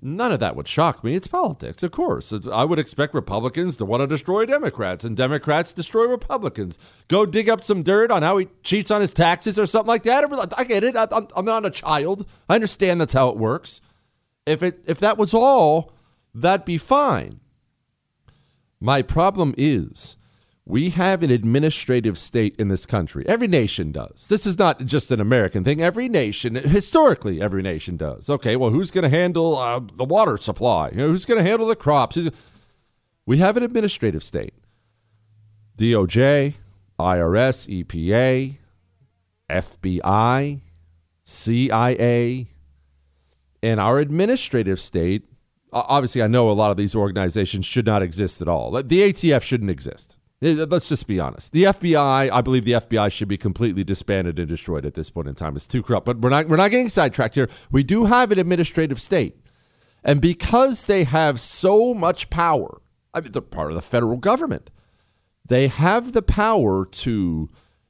A: none of that would shock me. It's politics, of course. I would expect Republicans to want to destroy Democrats and Democrats destroy Republicans. Go dig up some dirt on how he cheats on his taxes or something like that. I get it. I'm not a child. I understand that's how it works. If it if that was all, that'd be fine. My problem is we have an administrative state in this country. Every nation does. This is not just an American thing. Every nation, historically, every nation does. Okay, well, who's going to handle uh, the water supply? You know, who's going to handle the crops? We have an administrative state. DOJ, IRS, EPA, FBI, CIA, and our administrative state. Obviously, I know a lot of these organizations should not exist at all. The ATF shouldn't exist. Eh, let's just be honest. The FBI, I believe the FBI should be completely disbanded and destroyed at this point in time. It's too corrupt. But we're not we're not getting sidetracked here. We do have an administrative state. And because they have so much power, I mean they're part of the federal government. They have the power to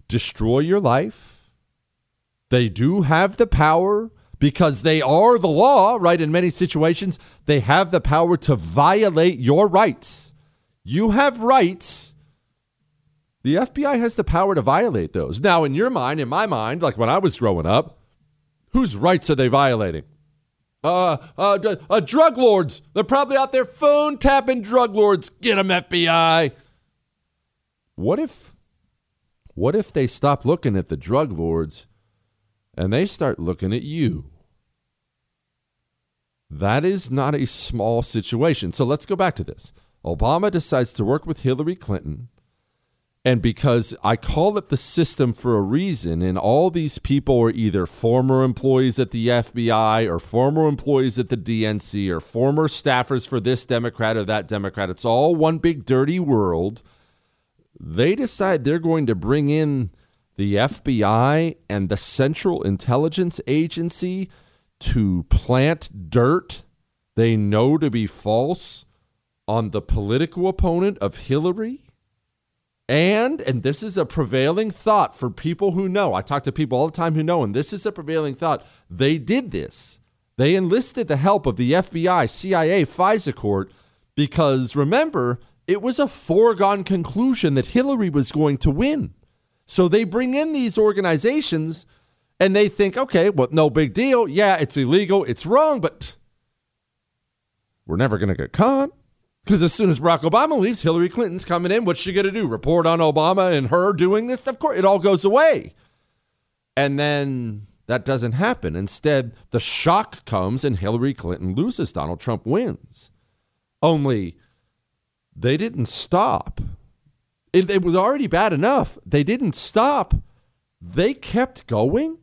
A: destroy your life. They do have the power because they are the law, right? In many situations, they have the power to violate your rights. You have rights the FBI has the power to violate those. Now, in your mind, in my mind, like when I was growing up, whose rights are they violating? Uh, uh, uh, drug lords. They're probably out there phone tapping drug lords. Get them, FBI. What if, what if they stop looking at the drug lords and they start looking at you? That is not a small situation. So let's go back to this. Obama decides to work with Hillary Clinton. And because I call it the system for a reason, and all these people are either former employees at the FBI or former employees at the DNC or former staffers for this Democrat or that Democrat, it's all one big dirty world. They decide they're going to bring in the FBI and the Central Intelligence Agency to plant dirt they know to be false on the political opponent of Hillary. And, and this is a prevailing thought for people who know. I talk to people all the time who know, and this is a prevailing thought. They did this. They enlisted the help of the FBI, CIA, FISA court, because remember, it was a foregone conclusion that Hillary was going to win. So they bring in these organizations and they think, okay, well, no big deal. Yeah, it's illegal, it's wrong, but we're never going to get caught. Because as soon as Barack Obama leaves, Hillary Clinton's coming in. What's she going to do? Report on Obama and her doing this? Of course, it all goes away. And then that doesn't happen. Instead, the shock comes and Hillary Clinton loses. Donald Trump wins. Only they didn't stop. It, it was already bad enough. They didn't stop. They kept going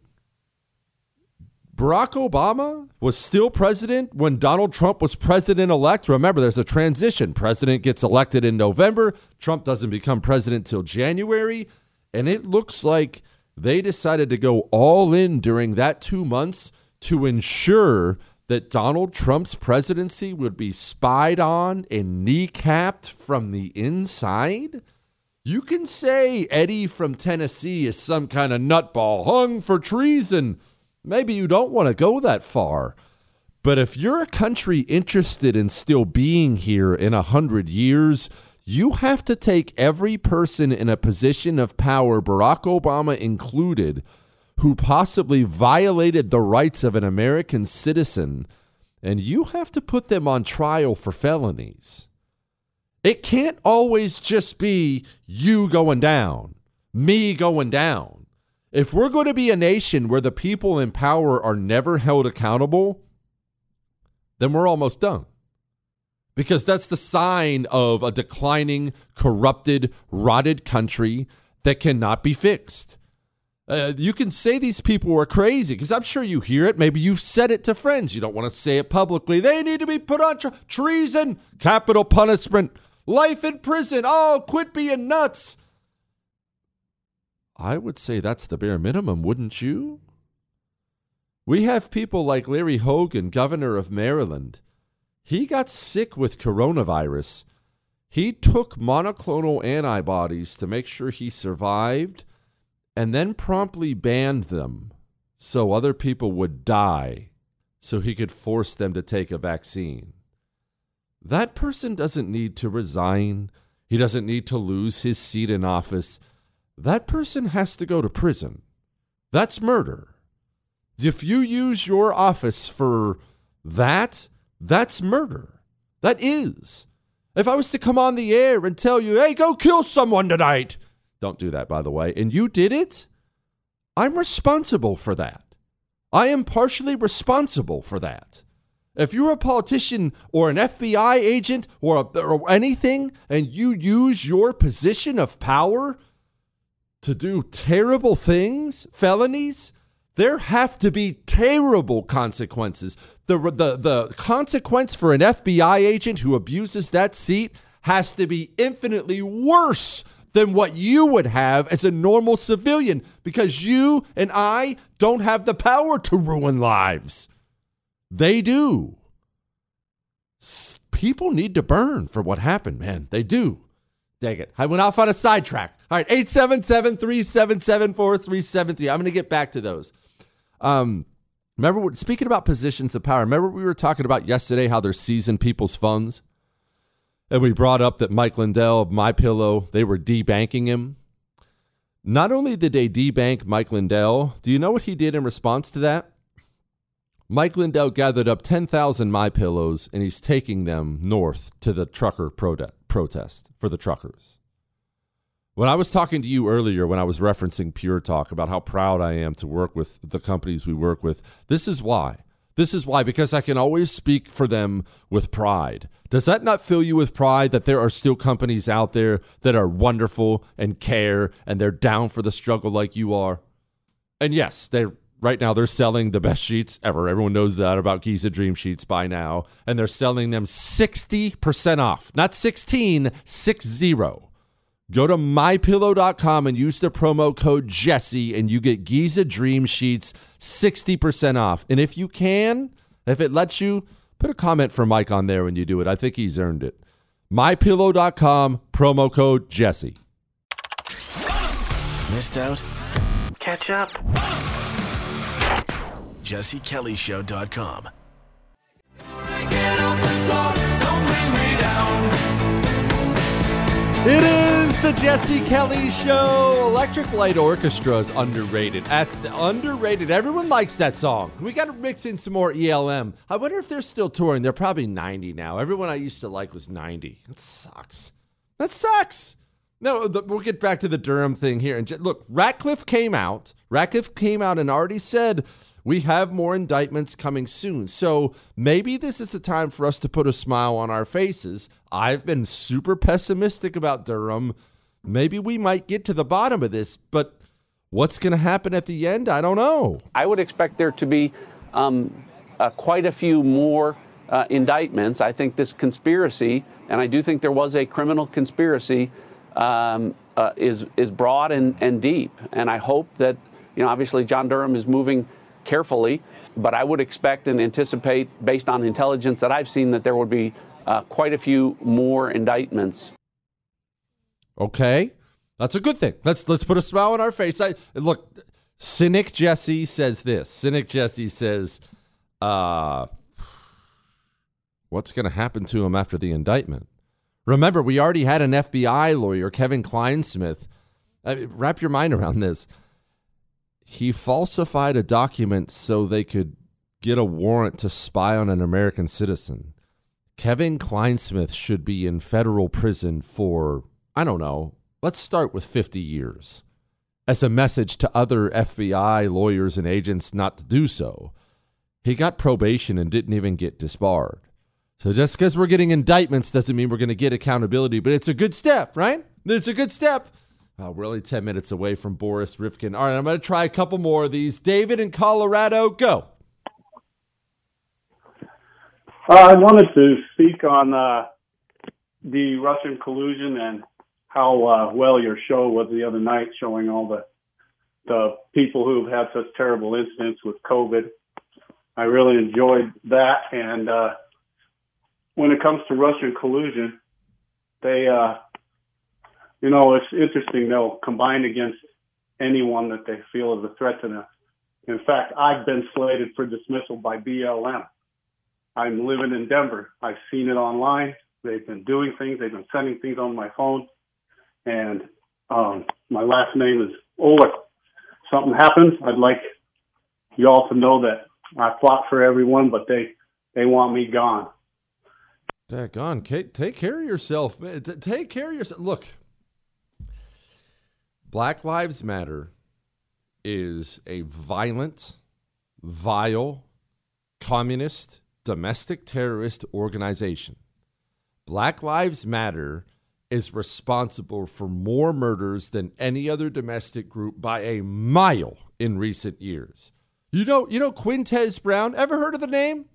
A: Barack Obama was still president when Donald Trump was president elect. Remember, there's a transition. President gets elected in November. Trump doesn't become president till January. And it looks like they decided to go all in during that two months to ensure that Donald Trump's presidency would be spied on and kneecapped from the inside. You can say Eddie from Tennessee is some kind of nutball hung for treason. Maybe you don't want to go that far. But if you're a country interested in still being here in a hundred years, you have to take every person in a position of power, Barack Obama included, who possibly violated the rights of an American citizen, and you have to put them on trial for felonies. It can't always just be you going down, me going down. If we're going to be a nation where the people in power are never held accountable, then we're almost done. Because that's the sign of a declining, corrupted, rotted country that cannot be fixed. Uh, you can say these people are crazy because I'm sure you hear it. Maybe you've said it to friends. You don't want to say it publicly. They need to be put on treason, capital punishment, life in prison. Oh, quit being nuts. I would say that's the bare minimum, wouldn't you? We have people like Larry Hogan, governor of Maryland. He got sick with coronavirus. He took monoclonal antibodies to make sure he survived and then promptly banned them so other people would die so he could force them to take a vaccine. That person doesn't need to resign. He doesn't need to lose his seat in office that person has to go to prison. That's murder. If you use your office for that, that's murder. That is. If I was to come on the air and tell you, hey, go kill someone tonight, don't do that, by the way, and you did it, I'm responsible for that. I am partially responsible for that. If you're a politician or an FBI agent or, a, or anything and you use your position of power to do terrible things, felonies, there have to be terrible consequences. The, the, the consequence for an FBI agent who abuses that seat has to be infinitely worse than what you would have as a normal civilian because you and I don't have the power to ruin lives. They do. People need to burn for what happened, man. They do. Dang it. I went off on a sidetrack. All right, 877 377 4373. I'm going to get back to those. Um, remember, speaking about positions of power, remember we were talking about yesterday how they're seizing people's funds? And we brought up that Mike Lindell of My Pillow, they were debanking him. Not only did they debank Mike Lindell, do you know what he did in response to that? Mike Lindell gathered up 10,000 My Pillows and he's taking them north to the trucker protest for the truckers. When I was talking to you earlier, when I was referencing Pure Talk about how proud I am to work with the companies we work with, this is why. This is why, because I can always speak for them with pride. Does that not fill you with pride that there are still companies out there that are wonderful and care and they're down for the struggle like you are? And yes, they right now they're selling the best sheets ever. Everyone knows that about Giza Dream Sheets by now, and they're selling them 60% off. Not 16, 60. Go to mypillow.com and use the promo code Jesse and you get Giza Dream Sheets 60% off. And if you can, if it lets you, put a comment for Mike on there when you do it. I think he's earned it. mypillow.com promo code Jesse.
B: Missed out? Catch up. JesseKellyShow.com.
A: It is the Jesse Kelly Show. Electric Light Orchestra is underrated. That's the underrated. Everyone likes that song. We got to mix in some more ELO. I wonder if they're still touring. They're probably 90 now. Everyone I used to like was 90. That sucks. That sucks. No, the, we'll get back to the Durham thing here. And look, Ratcliffe came out. Ratcliffe came out and already said we have more indictments coming soon. So maybe this is the time for us to put a smile on our faces. I've been super pessimistic about Durham. Maybe we might get to the bottom of this, but what's going to happen at the end? I don't know.
H: I would expect there to be um, uh, quite a few more uh, indictments. I think this conspiracy, and I do think there was a criminal conspiracy, um, uh, is is broad and, and deep. And I hope that you know, obviously, John Durham is moving carefully, but I would expect and anticipate, based on intelligence that I've seen, that there would be uh, quite a few more indictments.
A: Okay, that's a good thing. Let's let's put a smile on our face. I look. Cynic Jesse says this. Cynic Jesse says, uh, "What's going to happen to him after the indictment?" Remember, we already had an FBI lawyer, Kevin Clinesmith. I mean, wrap your mind around this he falsified a document so they could get a warrant to spy on an American citizen. Kevin Clinesmith should be in federal prison for, I don't know, let's start with 50 years as a message to other FBI lawyers and agents not to do so. He got probation and didn't even get disbarred. So just because we're getting indictments doesn't mean we're going to get accountability, but it's a good step, right? It's a good step. Uh, we're only 10 minutes away from Boris Ryvkin. All right, I'm going to try a couple more of these. David in Colorado, go.
I: Uh, I wanted to speak on uh, the Russian collusion and how uh, well your show was the other night, showing all the the people who've had such terrible incidents with COVID. I really enjoyed that, and uh, when it comes to Russian collusion, they you know, it's interesting. They'll combine against anyone that they feel is a threat to them. In fact, I've been slated for dismissal by BLM. I'm living in Denver. I've seen it online. They've been doing things. They've been sending things on my phone. And um, my last name is Oleg. Something happens. I'd like you all to know that I fought for everyone, but they they want me gone.
A: Gone. Take care of yourself. Take care of yourself. Look, Black Lives Matter is a violent, vile, communist, domestic terrorist organization. Black Lives Matter is responsible for more murders than any other domestic group by a mile in recent years. You know, you know Quintez Brown? Ever heard of the name?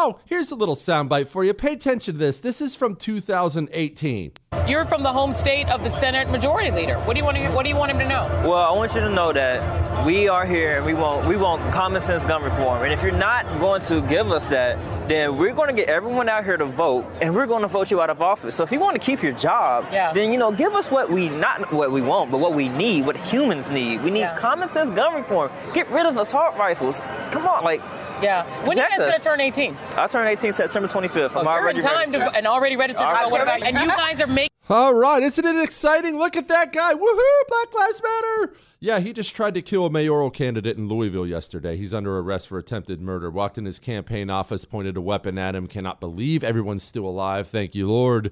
A: Oh, here's a little soundbite for you. Pay attention to this. This is from 2018.
J: You're from the home state of the Senate Majority Leader. What do you want? To, what do you want him to know?
K: Well, I want you to know that we are here and we want we want common sense gun reform. And if you're not going to give us that, then we're going to get everyone out here to vote, and we're going to vote you out of office. So if you want to keep your job, yeah. then you know give us what we not what we want, but what we need, what humans need. We need yeah. common sense gun reform. Get rid of assault rifles. Come on, like
J: yeah. When are you guys going to turn 18?
K: I'll turn 18 September 25th. I'm
J: oh,
K: already
J: time
K: registered.
J: To, and already registered. Right. and you guys are making.
A: All right, isn't it exciting? Look at that guy. Woohoo, Black Lives Matter. Yeah, he just tried to kill a mayoral candidate in Louisville yesterday. He's under arrest for attempted murder. Walked in his campaign office, pointed a weapon at him. Cannot believe everyone's still alive. Thank you, Lord.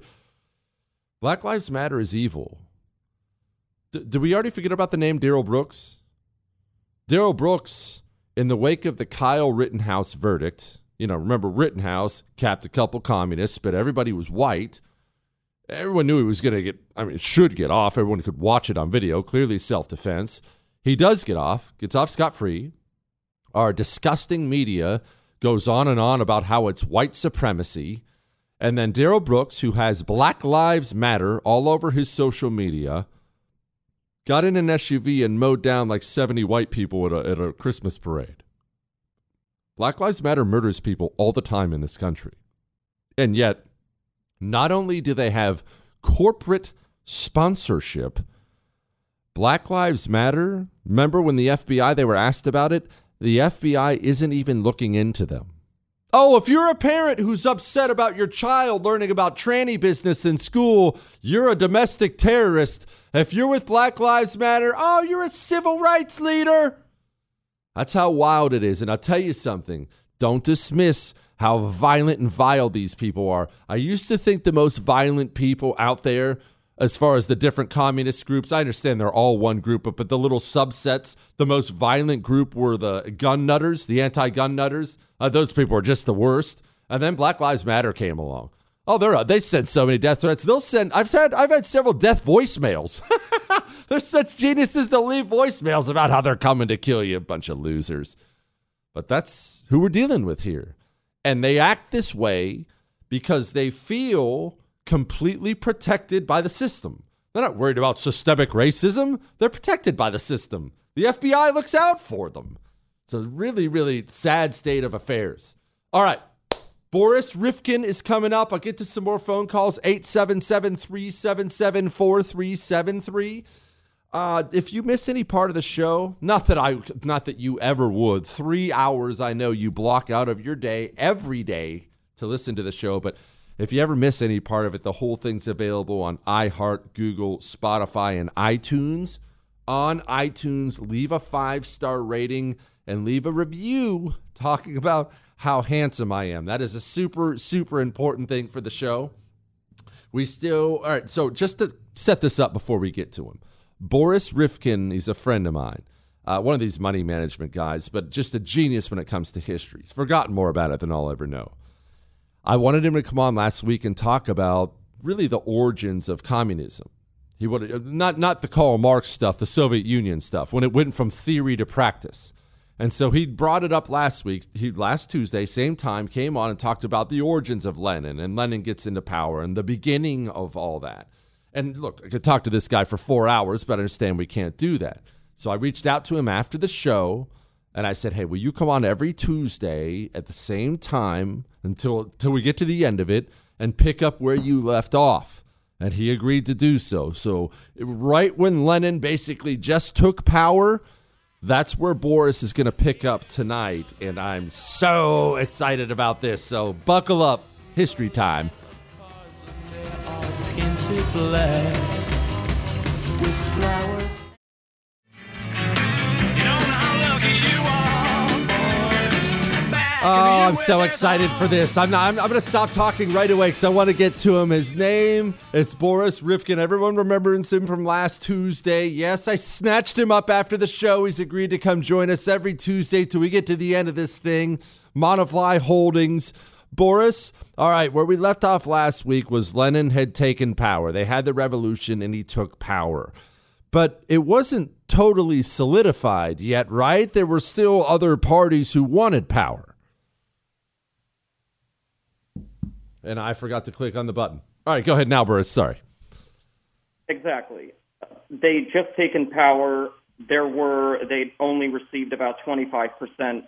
A: Black Lives Matter is evil. D- did we already forget about the name Darrell Brooks? Darrell Brooks In the wake of the Kyle Rittenhouse verdict, you know, remember Rittenhouse capped a couple communists, but everybody was white. Everyone knew he was going to get, I mean, should get off. Everyone could watch it on video. Clearly self defense. He does get off, gets off scot free. Our disgusting media goes on and on about how it's white supremacy. And then Darrell Brooks, who has Black Lives Matter all over his social media, got in an SUV and mowed down like 70 white people at a, at a Christmas parade. Black Lives Matter murders people all the time in this country. And yet, not only do they have corporate sponsorship, Black Lives Matter, remember when the FBI they were asked about it, the FBI isn't even looking into them. Oh, if you're a parent who's upset about your child learning about tranny business in school, you're a domestic terrorist. If you're with Black Lives Matter, oh, you're a civil rights leader. That's how wild it is. And I'll tell you something don't dismiss how violent and vile these people are. I used to think the most violent people out there, as far as the different communist groups, I understand they're all one group, but, but the little subsets, the most violent group were the gun nutters, the anti gun nutters. Uh, those people are just the worst. And then Black Lives Matter came along. Oh, they're they send so many death threats. They'll send. I've said I've had several death voicemails. they're such geniuses to leave voicemails about how they're coming to kill you, a bunch of losers. But that's who we're dealing with here, and they act this way because they feel completely protected by the system. They're not worried about systemic racism. They're protected by the system. The FBI looks out for them. It's a really, really sad state of affairs. All right. Boris Ryvkin is coming up. I'll get to some more phone calls 877 377 4373. Uh, if you miss any part of the show, not that I, not that you ever would. Three hours, I know you block out of your day every day to listen to the show. But if you ever miss any part of it, the whole thing's available on iHeart, Google, Spotify, and iTunes. On iTunes, leave a five star rating and leave a review talking about how handsome I am. That is a super, super important thing for the show. We still, all right, so just to set this up before we get to him, Boris Ryvkin, he's a friend of mine, uh, one of these money management guys, but just a genius when it comes to history. He's forgotten more about it than I'll ever know. I wanted him to come on last week and talk about really the origins of communism. He would not not the Karl Marx stuff, the Soviet Union stuff, when it went from theory to practice. And so he brought it up last week. He last Tuesday, same time, came on and talked about the origins of Lenin and Lenin gets into power and the beginning of all that. And look, I could talk to this guy for four hours, but I understand we can't do that. So I reached out to him after the show and I said, Hey, will you come on every Tuesday at the same time until until we get to the end of it and pick up where you left off? And he agreed to do so. So right when Lenin basically just took power, that's where Boris is going to pick up tonight, and I'm so excited about this. So buckle up, history time. Oh, I'm so excited for this. I'm not. I'm, I'm going to stop talking right away because I want to get to him. His name it's Boris Ryvkin. Everyone remembers him from last Tuesday. Yes, I snatched him up after the show. He's agreed to come join us every Tuesday till we get to the end of this thing. Monofly Holdings. Boris, all right, where we left off last week was Lenin had taken power. They had the revolution and he took power. But it wasn't totally solidified yet, right? There were still other parties who wanted power. and I forgot to click on the button. All right, go ahead now, Boris. Sorry.
L: Exactly. They just taken power. There were they only received about 25 percent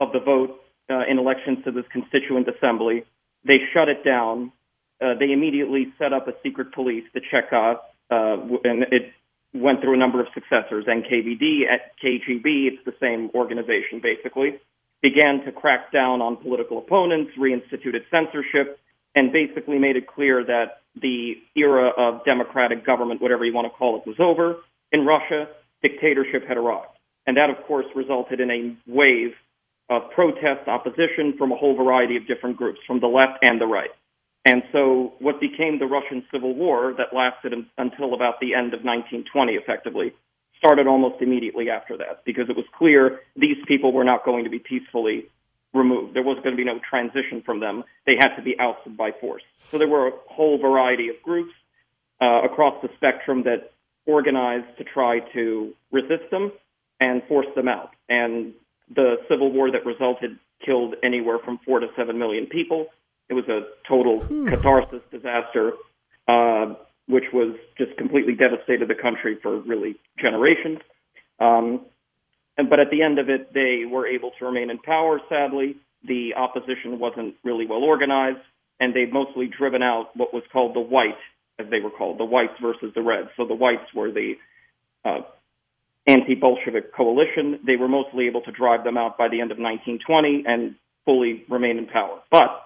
L: of the vote uh, in elections to this constituent assembly. They shut it down. Uh, they immediately set up a secret police, the Cheka, uh, and it went through a number of successors, NKVD, at KGB. It's the same organization, basically. Began to crack down on political opponents, reinstituted censorship, and basically made it clear that the era of democratic government, whatever you want to call it, was over. In Russia, dictatorship had arrived. And that, of course, resulted in a wave of protest, opposition from a whole variety of different groups, from the left and the right. And so, what became the Russian Civil War, that lasted until about the end of 1920, effectively, started almost immediately after that because it was clear these people were not going to be peacefully removed. There was going to be no transition from them. They had to be ousted by force. So there were a whole variety of groups uh, across the spectrum that organized to try to resist them and force them out. And the civil war that resulted killed anywhere from four to seven million people. It was a total catharsis disaster, uh, which was just completely devastated the country for really generations. Um, and, but at the end of it, they were able to remain in power. Sadly, the opposition wasn't really well organized, and they've mostly driven out what was called the white, as they were called, the whites versus the reds. So the whites were the uh, anti-Bolshevik coalition. They were mostly able to drive them out by the end of 1920 and fully remain in power. But,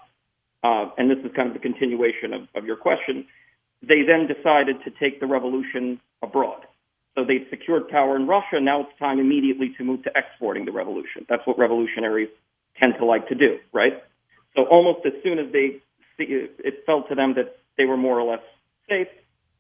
L: uh, and this is kind of the continuation of, of your question, they then decided to take the revolution abroad. So they'd secured power in Russia. Now it's time immediately to move to exporting the revolution. That's what revolutionaries tend to like to do, right? So almost as soon as they it felt to them that they were more or less safe,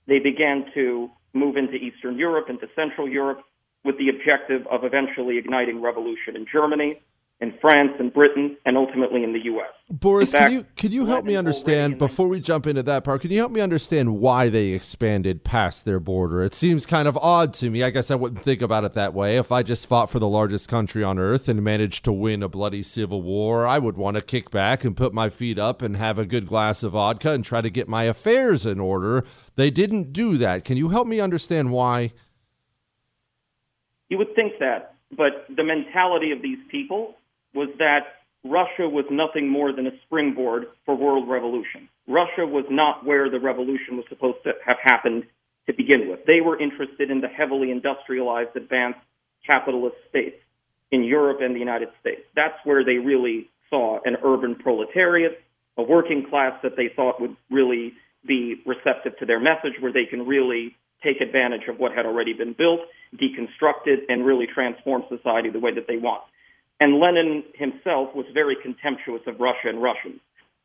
L: they began to move into Eastern Europe, into Central Europe, with the objective of eventually igniting revolution in Germany, in France and Britain, and ultimately in the U.S.
A: Boris,
L: In fact,
A: can you can you help me understand before we jump into that part? Can you help me understand why they expanded past their border? It seems kind of odd to me. I guess I wouldn't think about it that way. If I just fought for the largest country on earth and managed to win a bloody civil war, I would want to kick back and put my feet up and have a good glass of vodka and try to get my affairs in order. They didn't do that. Can you help me understand why?
L: You would think that, but the mentality of these people was that Russia was nothing more than a springboard for world revolution. Russia was not where the revolution was supposed to have happened to begin with. They were interested in the heavily industrialized, advanced capitalist states in Europe and the United States. That's where they really saw an urban proletariat, a working class that they thought would really be receptive to their message, where they can really take advantage of what had already been built, deconstruct it, and really transform society the way that they want. And Lenin himself was very contemptuous of Russia and Russians.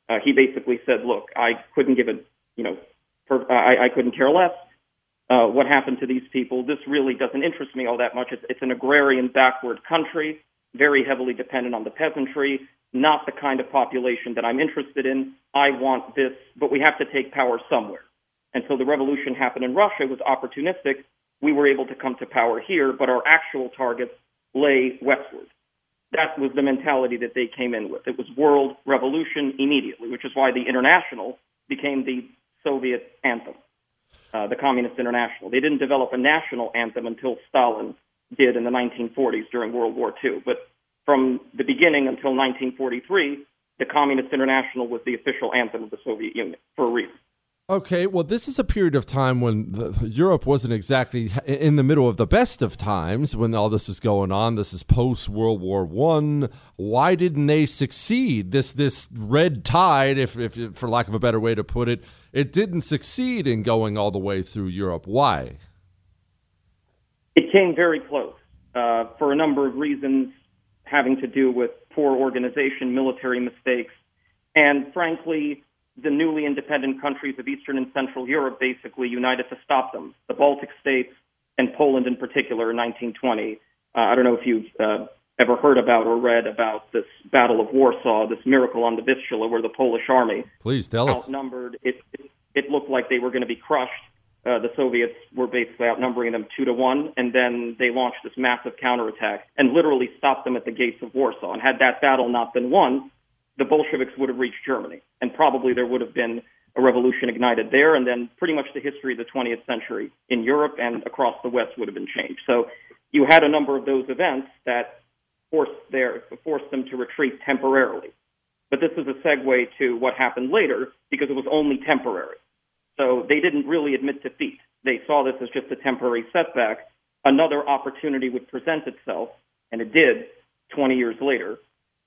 L: Uh, he basically said, "Look, I couldn't give a, you know, per, I, I couldn't care less uh, what happened to these people. This really doesn't interest me all that much. It's, it's an agrarian, backward country, very heavily dependent on the peasantry, not the kind of population that I'm interested in. I want this, but we have to take power somewhere." So the revolution happened in Russia. It was opportunistic. We were able to come to power here, but our actual targets lay westward. That was the mentality that they came in with. It was world revolution immediately, which is why the International became the Soviet anthem, uh, the Communist International. They didn't develop a national anthem until Stalin did in the 1940s during World War II. But from the beginning until 1943, the Communist International was the official anthem of the Soviet Union for a reason.
A: Okay, well, this is a period of time when the, Europe wasn't exactly in the middle of the best of times when all this is going on. This is post World War One. Why didn't they succeed? This this red tide, if, if for lack of a better way to put it, it didn't succeed in going all the way through Europe. Why?
L: It came very close uh, for a number of reasons, having to do with poor organization, military mistakes, and frankly the newly independent countries of Eastern and Central Europe basically united to stop them. The Baltic states and Poland in particular in 1920. Uh, I don't know if you've uh, ever heard about or read about this Battle of Warsaw, this miracle on the Vistula, where the Polish army
A: Please tell us.
L: outnumbered. It, it, it looked like they were going to be crushed. Uh, the Soviets were basically outnumbering them two to one, and then they launched this massive counterattack and literally stopped them at the gates of Warsaw. And had that battle not been won, the Bolsheviks would have reached Germany, and probably there would have been a revolution ignited there, and then pretty much the history of the 20th century in Europe and across the West would have been changed. So you had a number of those events that forced their forced them to retreat temporarily. But this is a segue to what happened later because it was only temporary. So they didn't really admit defeat. They saw this as just a temporary setback. Another opportunity would present itself, and it did 20 years later,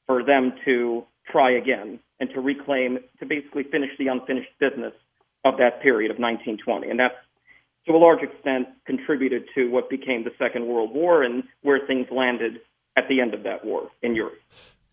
L: for them to try again and to reclaim, to basically finish the unfinished business of that period of 1920. And that's, to a large extent, contributed to what became the Second World War and where things landed at the end of that war in Europe.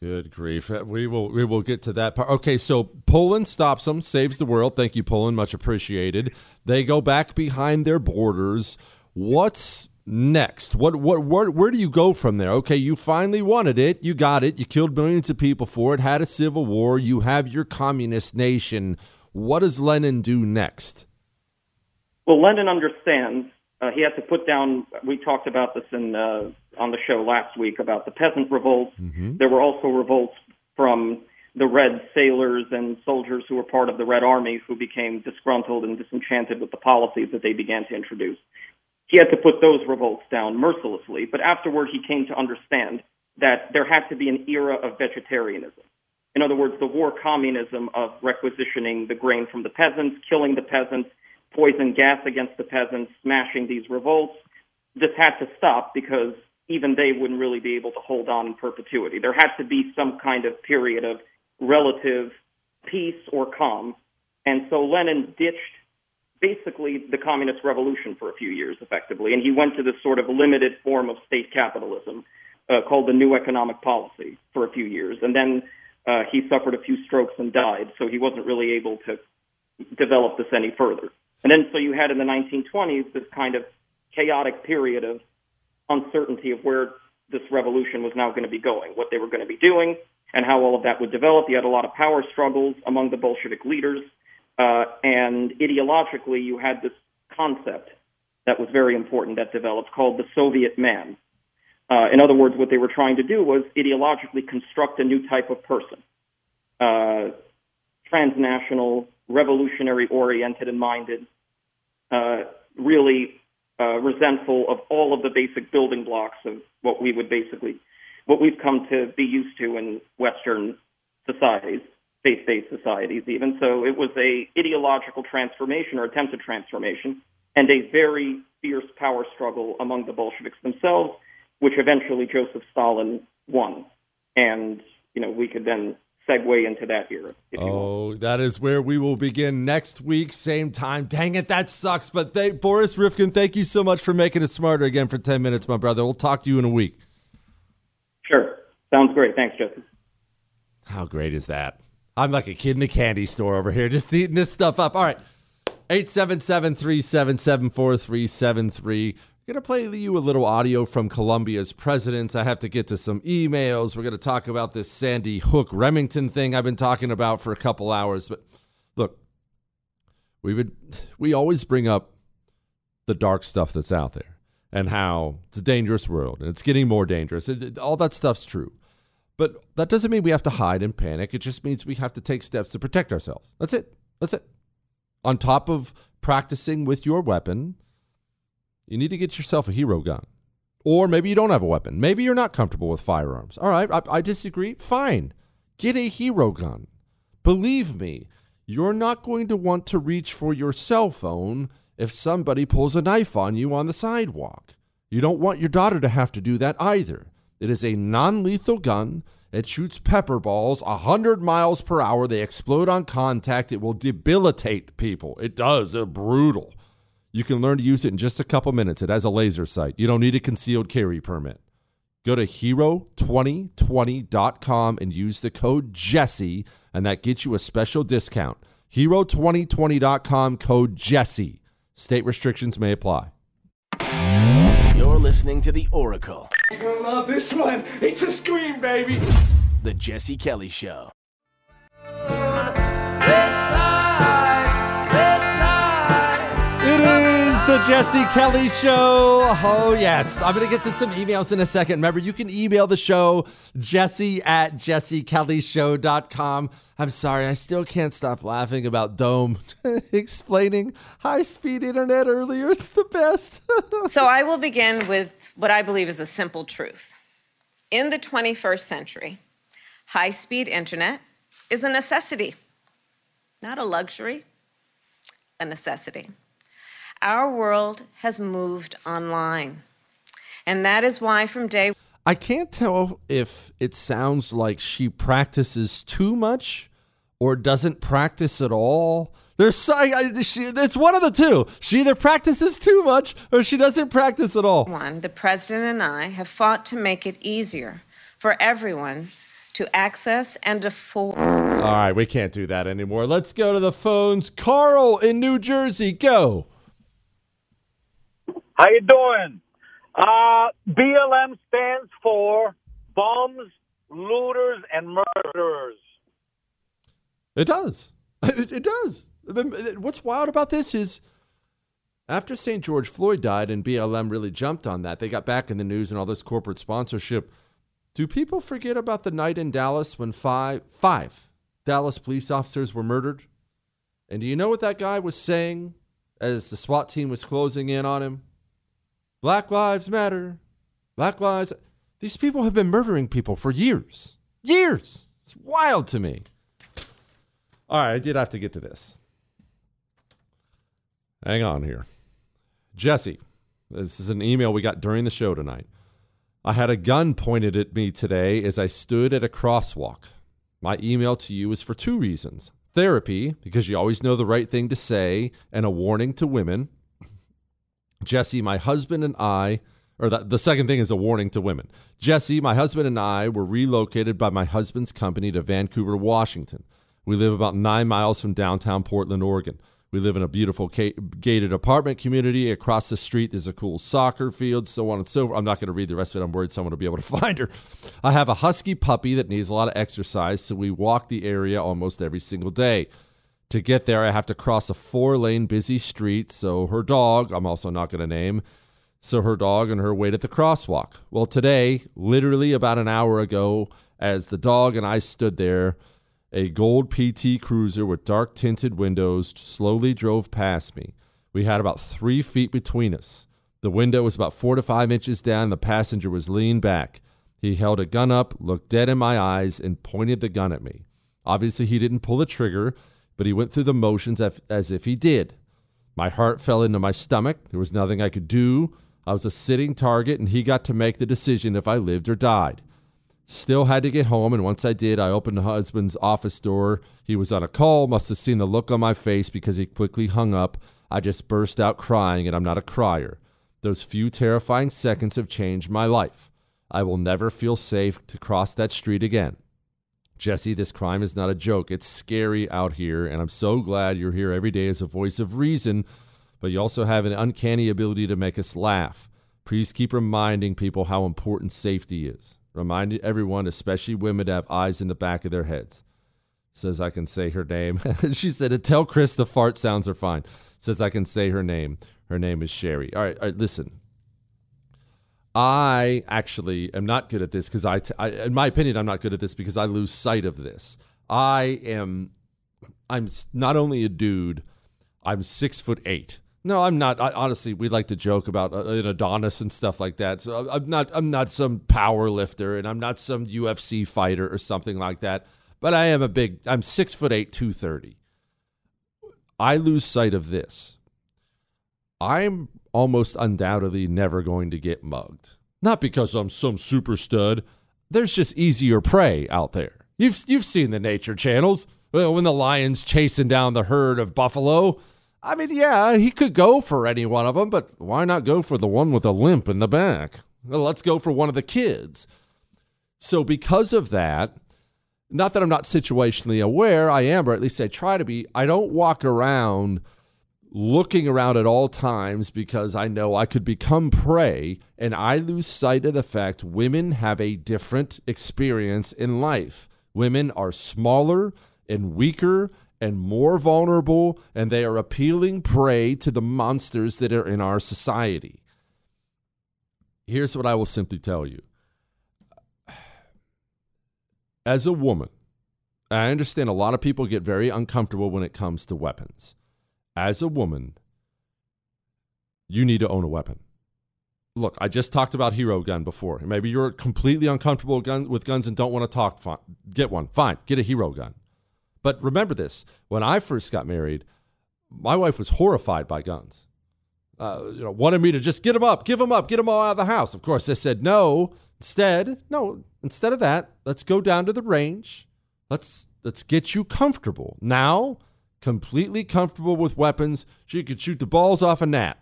A: Good grief. Uh, We will we will get to that part. Okay, so Poland stops them, saves the world. Thank you, Poland. Much appreciated. They go back behind their borders. What's next? What, what, where, where do you go from there? Okay, you finally wanted it. You got it. You killed millions of people for it, had a civil war. You have your communist nation. What does Lenin do next?
L: Well, Lenin understands. Uh, he had to put down. We talked about this in uh, on the show last week about the peasant revolts.
A: Mm-hmm.
L: There were also revolts from the Red sailors and soldiers who were part of the Red Army who became disgruntled and disenchanted with the policies that they began to introduce. He had to put those revolts down mercilessly, but afterward he came to understand that there had to be an era of vegetarianism. In other words, the war communism of requisitioning the grain from the peasants, killing the peasants, poison gas against the peasants, smashing these revolts. This had to stop because even they wouldn't really be able to hold on in perpetuity. There had to be some kind of period of relative peace or calm. And so Lenin ditched basically the communist revolution for a few years, effectively, and he went to this sort of limited form of state capitalism uh, called the New Economic Policy for a few years. And then uh, he suffered a few strokes and died, so he wasn't really able to develop this any further. And then so you had in the 1920s this kind of chaotic period of uncertainty of where this revolution was now going to be going, what they were going to be doing, and how all of that would develop. You had a lot of power struggles among the Bolshevik leaders, uh, and ideologically, you had this concept that was very important that developed called the Soviet man. Uh, in other words, what they were trying to do was ideologically construct a new type of person, uh, transnational, revolutionary oriented and minded, uh, really uh, resentful of all of the basic building blocks of what we would basically, what we've come to be used to in Western societies, faith-based societies even. So it was a ideological transformation or attempted transformation and a very fierce power struggle among the Bolsheviks themselves, which eventually Joseph Stalin won. And, you know, we could then segue into that era.
A: Oh, that is where we will begin next week, same time. Dang it, that sucks. But they, Boris Ryvkin, thank you so much for making it smarter again for 10 minutes, my brother. We'll talk to you in a week.
L: Sure. Sounds great. Thanks, Justin.
A: How great is that? I'm like a kid in a candy store over here, just eating this stuff up. All right. 877 377 4373. We're going to play you a little audio from Colombia's president. I have to get to some emails. We're going to talk about this Sandy Hook Remington thing I've been talking about for a couple hours. But look, we would we always bring up the dark stuff that's out there and how it's a dangerous world and it's getting more dangerous. It, it, all that stuff's true. But that doesn't mean we have to hide and panic. It just means we have to take steps to protect ourselves. That's it. That's it. On top of practicing with your weapon, you need to get yourself a hero gun. Or maybe you don't have a weapon. Maybe you're not comfortable with firearms. All right, I, I disagree. Fine. Get a hero gun. Believe me, you're not going to want to reach for your cell phone if somebody pulls a knife on you on the sidewalk. You don't want your daughter to have to do that either. It is a non lethal gun. It shoots pepper balls 100 miles per hour. They explode on contact. It will debilitate people. It does. They're brutal. You can learn to use it in just a couple minutes. It has a laser sight. You don't need a concealed carry permit. Go to hero2020.com and use the code Jesse, and that gets you a special discount. Hero2020.com code Jesse. State restrictions may apply.
B: You're listening to The Oracle,
M: You're gonna love this one. It's a scream, baby.
B: The Jesse Kelly Show.
A: It is the Jesse Kelly Show. Oh, yes. I'm going to get to some emails in a second. Remember, you can email the show, jesse at jessekellyshow.com. I'm sorry, I still can't stop laughing about Dome explaining high speed internet earlier. It's the best.
C: so I will begin with what I believe is a simple truth. In the 21st century, high speed internet is a necessity, not a luxury, a necessity. Our world has moved online. And that is why from day
A: I can't tell if it sounds like she practices too much or doesn't practice at all. There's so- I, I- she, it's one of the two. She either practices too much or she doesn't practice at all.
C: one, the president and I have fought to make it easier for everyone to access and afford.
A: All right, we can't do that anymore. Let's go to the phones. Carl in New Jersey, go.
N: How you doing? Uh, BLM stands for bums, looters, and murderers.
A: It does. It, it does. What's wild about this is after St. George Floyd died and BLM really jumped on that, they got back in the news and all this corporate sponsorship. Do people forget about the night in Dallas when five five Dallas police officers were murdered? And do you know what that guy was saying as the SWAT team was closing in on him? Black lives matter. Black lives. These people have been murdering people for years. Years. It's wild to me. All right, I did have to get to this. Hang on here. Jesse, this is an email we got during the show tonight. I had a gun pointed at me today as I stood at a crosswalk. My email to you is for two reasons therapy, because you always know the right thing to say, and a warning to women. Jesse, my husband and I, or the, the second thing is a warning to women. Jesse, my husband and I were relocated by my husband's company to Vancouver, Washington. We live about nine miles from downtown Portland, Oregon. We live in a beautiful gated apartment community. Across the street, there's a cool soccer field, so on and so forth. I'm not going to read the rest of it. I'm worried someone will be able to find her. I have a husky puppy that needs a lot of exercise, so we walk the area almost every single day. To get there, I have to cross a four lane busy street, so her dog, I'm also not going to name, so her dog and her wait at the crosswalk. Well, today, literally about an hour ago, as the dog and I stood there, a gold PT Cruiser with dark tinted windows slowly drove past me. We had about three feet between us. The window was about four to five inches down. The passenger was leaned back. He held a gun up, looked dead in my eyes, and pointed the gun at me. Obviously, he didn't pull the trigger, but he went through the motions as if he did. My heart fell into my stomach. There was nothing I could do. I was a sitting target, and he got to make the decision if I lived or died. Still had to get home, and once I did, I opened the husband's office door. He was on a call, must have seen the look on my face because he quickly hung up. I just burst out crying, and I'm not a crier. Those few terrifying seconds have changed my life. I will never feel safe to cross that street again. Jesse, this crime is not a joke. It's scary out here, and I'm so glad you're here every day as a voice of reason, but you also have an uncanny ability to make us laugh. Please keep reminding people how important safety is. Remind everyone, especially women, to have eyes in the back of their heads. Says I can say her name. she said, to "Tell Chris the fart sounds are fine." Says I can say her name. Her name is Sherry. All right, all right. Listen, I actually am not good at this because I, t- I, in my opinion, I'm not good at this because I lose sight of this. I am, I'm not only a dude, I'm six foot eight. No, I'm not. I, honestly, we like to joke about uh, an Adonis and stuff like that. So I'm not. I'm not some power lifter, and I'm not some UFC fighter or something like that. But I am a big. I'm six foot eight, two thirty. I lose sight of this. I'm almost undoubtedly never going to get mugged. Not because I'm some super stud. There's just easier prey out there. You've you've seen the nature channels when the lion's chasing down the herd of buffalo I mean, yeah, he could go for any one of them, but why not go for the one with a limp in the back? Well, let's go for one of the kids. So, because of that, not that I'm not situationally aware, I am, or at least I try to be. I don't walk around looking around at all times because I know I could become prey and I lose sight of the fact women have a different experience in life. Women are smaller and weaker and more vulnerable, and they are appealing prey to the monsters that are in our society. Here's what I will simply tell you. As a woman, I understand a lot of people get very uncomfortable when it comes to weapons. As a woman, you need to own a weapon. Look, I just talked about hero gun before. Maybe you're completely uncomfortable with guns and don't want to talk. Fine. Get one. Fine. Get a hero gun. But remember this: when I first got married, my wife was horrified by guns. Uh, you know, wanted me to just get them up, give them up, get them all out of the house. Of course, I said no. Instead, no. Instead of that, let's go down to the range. Let's let's get you comfortable. Now, completely comfortable with weapons, so you could shoot the balls off a gnat.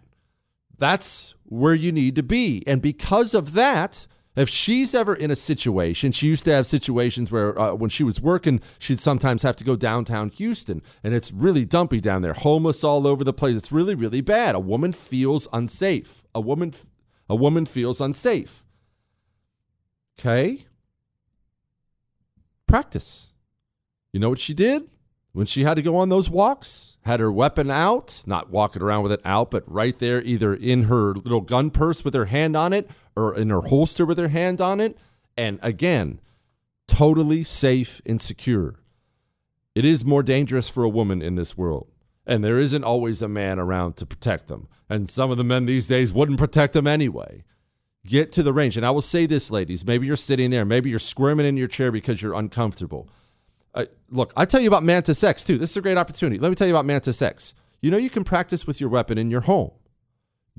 A: That's where you need to be, and because of that, if she's ever in a situation, she used to have situations where uh, when she was working, she'd sometimes have to go downtown Houston, and it's really dumpy down there, homeless all over the place. It's really, really bad. A woman feels unsafe. A woman, A woman feels unsafe. Okay? Practice. You know what she did? When she had to go on those walks, had her weapon out, not walking around with it out, but right there, either in her little gun purse with her hand on it or in her holster with her hand on it. And again, totally safe and secure. It is more dangerous for a woman in this world. And there isn't always a man around to protect them. And some of the men these days wouldn't protect them anyway. Get to the range. And I will say this, ladies. Maybe you're sitting there. Maybe you're squirming in your chair because you're uncomfortable. Uh, look, I tell you about Mantis X too. This is a great opportunity. Let me tell you about Mantis X. You know, you can practice with your weapon in your home.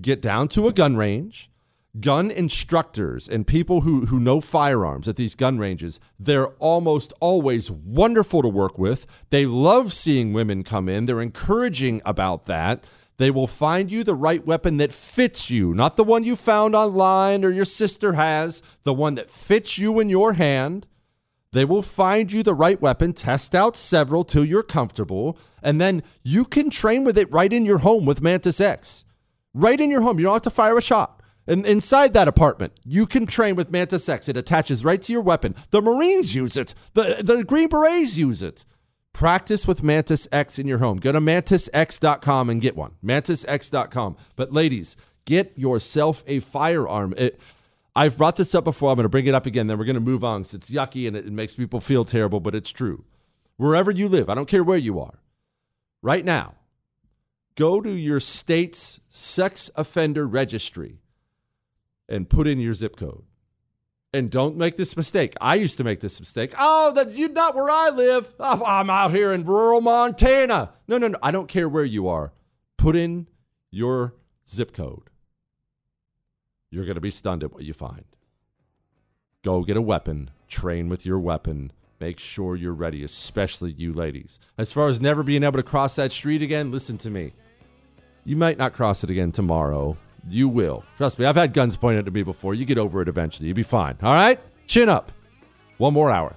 A: Get down to a gun range. Gun instructors and people who, who know firearms at these gun ranges, they're almost always wonderful to work with. They love seeing women come in. They're encouraging about that. They will find you the right weapon that fits you, not the one you found online or your sister has, the one that fits you in your hand. They will find you the right weapon, test out several till you're comfortable, and then you can train with it right in your home with Mantis X. Right in your home. You don't have to fire a shot. And inside that apartment, you can train with Mantis X. It attaches right to your weapon. The Marines use it. The, the Green Berets use it. Practice with Mantis X in your home. Go to mantisx.com and get one. Mantisx.com. But ladies, get yourself a firearm. It, I've brought this up before. I'm going to bring it up again. Then we're going to move on because it's yucky and it, it makes people feel terrible, but it's true. Wherever you live, I don't care where you are, right now, go to your state's sex offender registry and put in your zip code. And don't make this mistake. I used to make this mistake. Oh, that you're not where I live. Oh, I'm out here in rural Montana. No, no, no. I don't care where you are. Put in your zip code. You're going to be stunned at what you find. Go get a weapon, train with your weapon, make sure you're ready, especially you ladies. As far as never being able to cross that street again, listen to me. You might not cross it again tomorrow. You will. Trust me, I've had guns pointed at me before. You get over it eventually. You'll be fine. All right? Chin up. One more hour.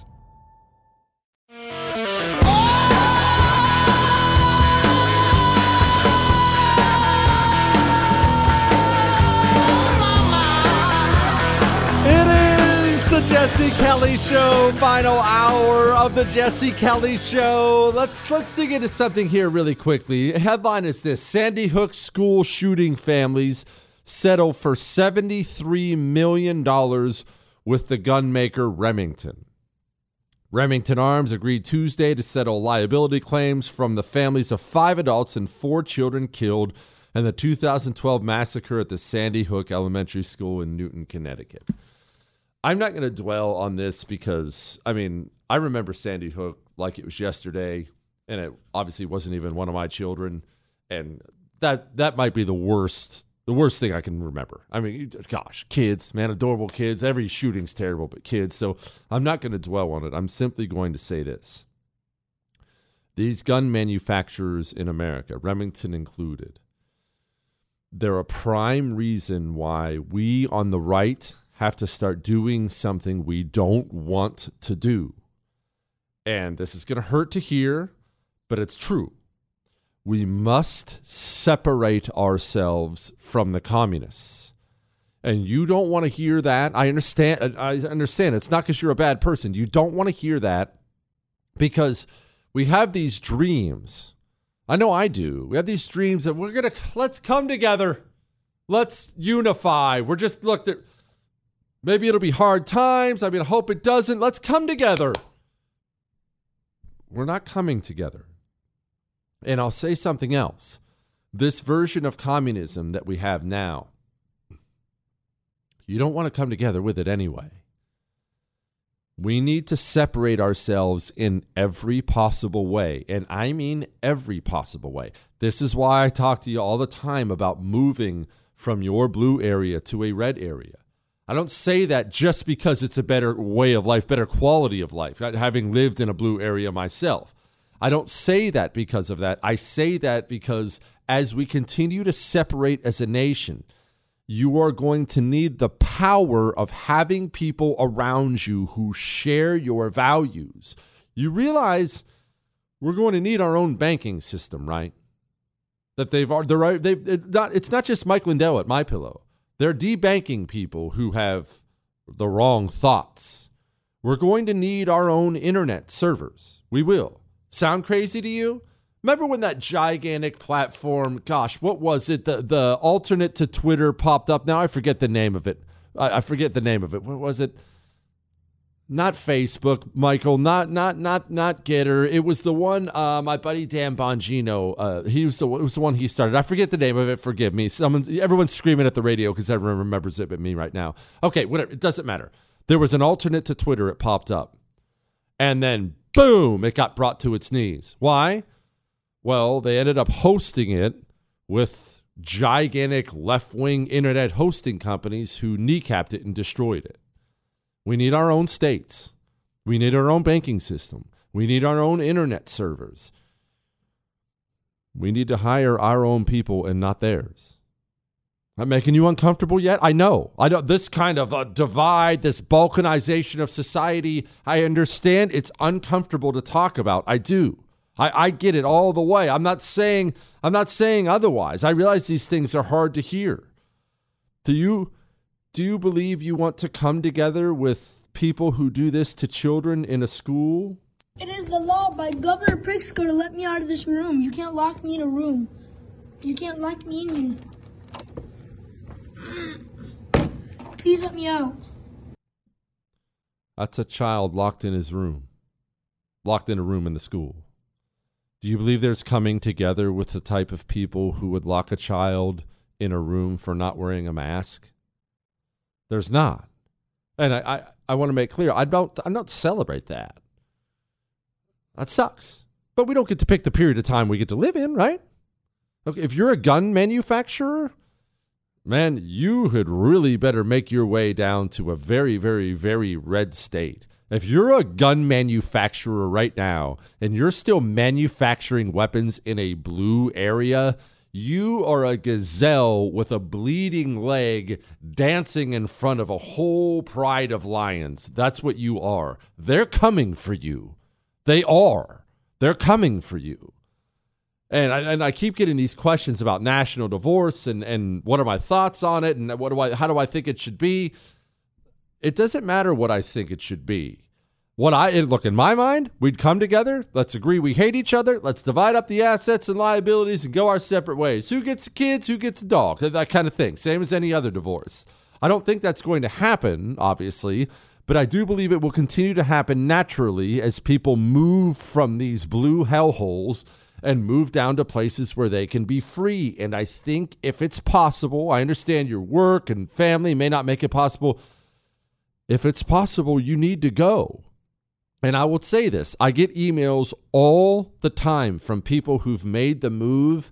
A: Jesse Kelly Show, final hour of the Jesse Kelly Show. Let's let's dig into something here really quickly. Headline is this: Sandy Hook school shooting families settle for seventy-three million dollars with the gunmaker Remington. Remington Arms agreed Tuesday to settle liability claims from the families of five adults and four children killed in the 2012 massacre at the Sandy Hook Elementary School in Newtown, Connecticut. I'm not going to dwell on this because, I mean, I remember Sandy Hook like it was yesterday, and it obviously wasn't even one of my children, and that that might be the worst the worst thing I can remember. I mean, gosh, kids, man, adorable kids. Every shooting's terrible, but kids. So I'm not going to dwell on it. I'm simply going to say this. These gun manufacturers in America, Remington included, they're a prime reason why we on the right have to start doing something we don't want to do. And this is going to hurt to hear, but it's true. We must separate ourselves from the communists. And you don't want to hear that. I understand I understand it's not because you're a bad person. You don't want to hear that because we have these dreams. I know I do. We have these dreams that we're going to let's come together. Let's unify. We're just look there Maybe it'll be hard times. I mean, I hope it doesn't. Let's come together. We're not coming together. And I'll say something else. This version of communism that we have now, you don't want to come together with it anyway. We need to separate ourselves in every possible way. And I mean every possible way. This is why I talk to you all the time about moving from your blue area to a red area. I don't say that just because it's a better way of life, better quality of life, having lived in a blue area myself. I don't say that because of that. I say that because as we continue to separate as a nation, you are going to need the power of having people around you who share your values. You realize we're going to need our own banking system, right? That they've they're they've not, it's not just Mike Lindell at My Pillow. They're debanking people who have the wrong thoughts. We're going to need our own internet servers. We will. Sound crazy to you? Remember when that gigantic platform, gosh, what was it? The the alternate to Twitter popped up. Now I forget the name of it. I, I forget the name of it. What was it? Not Facebook, Michael. Not not not not Gettr. It was the one uh, my buddy Dan Bongino. Uh, he was the it was the one he started. I forget the name of it. Forgive me. Someone, everyone's screaming at the radio because everyone remembers it but me right now. Okay, whatever. It doesn't matter. There was an alternate to Twitter. It popped up, and then boom, it got brought to its knees. Why? Well, they ended up hosting it with gigantic left wing internet hosting companies who kneecapped it and destroyed it. We need our own states. We need our own banking system. We need our own internet servers. We need to hire our own people and not theirs. I'm making you uncomfortable yet? I know. I don't. This kind of a divide, this balkanization of society. I understand it's uncomfortable to talk about. I do. I, I get it all the way. I'm not saying I'm not saying otherwise. I realize these things are hard to hear. Do you do you believe you want to come together with people who do this to children in a school?
O: It is the law by Governor Pritzker to let me out of this room. You can't lock me in a room. You can't lock me in here. Please let me out.
A: That's a child locked in his room, locked in a room in the school. Do you believe there's coming together with the type of people who would lock a child in a room for not wearing a mask? There's not. And I, I, I want to make clear I don't I don't celebrate that. That sucks. But we don't get to pick the period of time we get to live in, right? Okay, if you're a gun manufacturer, man, you had really better make your way down to a very, very, very red state. If you're a gun manufacturer right now and you're still manufacturing weapons in a blue area, you are a gazelle with a bleeding leg dancing in front of a whole pride of lions. That's what you are. They're coming for you. They are. They're coming for you. And I, and I keep getting these questions about national divorce and, and what are my thoughts on it and what do I how do I think it should be? It doesn't matter what I think it should be. What I look in my mind, we'd come together. Let's agree we hate each other. Let's divide up the assets and liabilities and go our separate ways. Who gets the kids? Who gets the dog? That kind of thing. Same as any other divorce. I don't think that's going to happen, obviously, but I do believe it will continue to happen naturally as people move from these blue hellholes and move down to places where they can be free. And I think if it's possible, I understand your work and family may not make it possible. If it's possible, you need to go. And I will say this I get emails all the time from people who've made the move.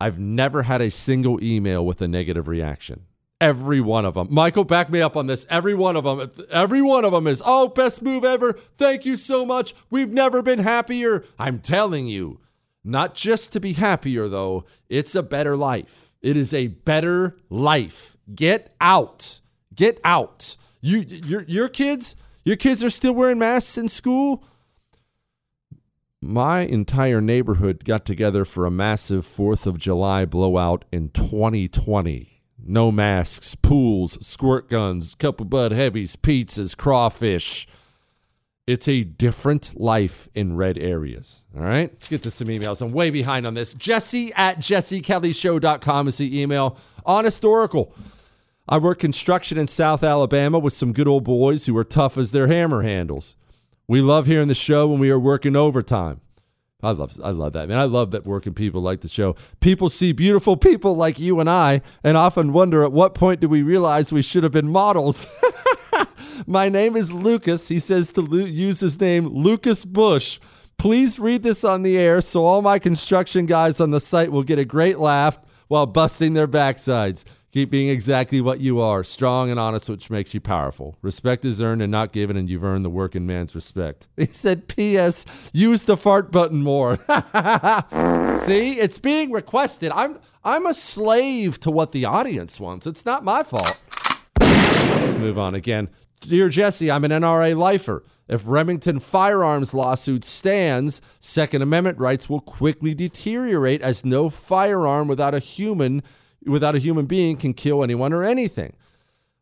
A: I've never had a single email with a negative reaction. Every one of them. Michael, back me up on this. Every one of them. Every one of them is, oh, best move ever. Thank you so much. We've never been happier. I'm telling you, not just to be happier, though, it's a better life. It is a better life. Get out. Get out. You, your, your kids, your kids are still wearing masks in school? My entire neighborhood got together for a massive 4th of July blowout in 2020. No masks, pools, squirt guns, couple Bud Heavies, pizzas, crawfish. It's a different life in red areas. All right. Let's get to some emails. I'm way behind on this. Jesse at jessekellyshow.com is the email. Honest Oracle. I work construction in South Alabama with some good old boys who are tough as their hammer handles. We love hearing the show when we are working overtime. I love I love that, man. I love that working people like the show. People see beautiful people like you and I and often wonder at what point do we realize we should have been models. My name is Lucas. He says to use his name, Lucas Bush. Please read this on the air so all my construction guys on the site will get a great laugh while busting their backsides. Keep being exactly what you are, strong and honest, which makes you powerful. Respect is earned and not given, and you've earned the working man's respect. He said, P.S. Use the fart button more. See, it's being requested. I'm I'm a slave to what the audience wants. It's not my fault. Let's move on again. Dear Jesse, I'm an NRA lifer. If Remington firearms lawsuit stands, Second Amendment rights will quickly deteriorate as no firearm without a human without a human being can kill anyone or anything.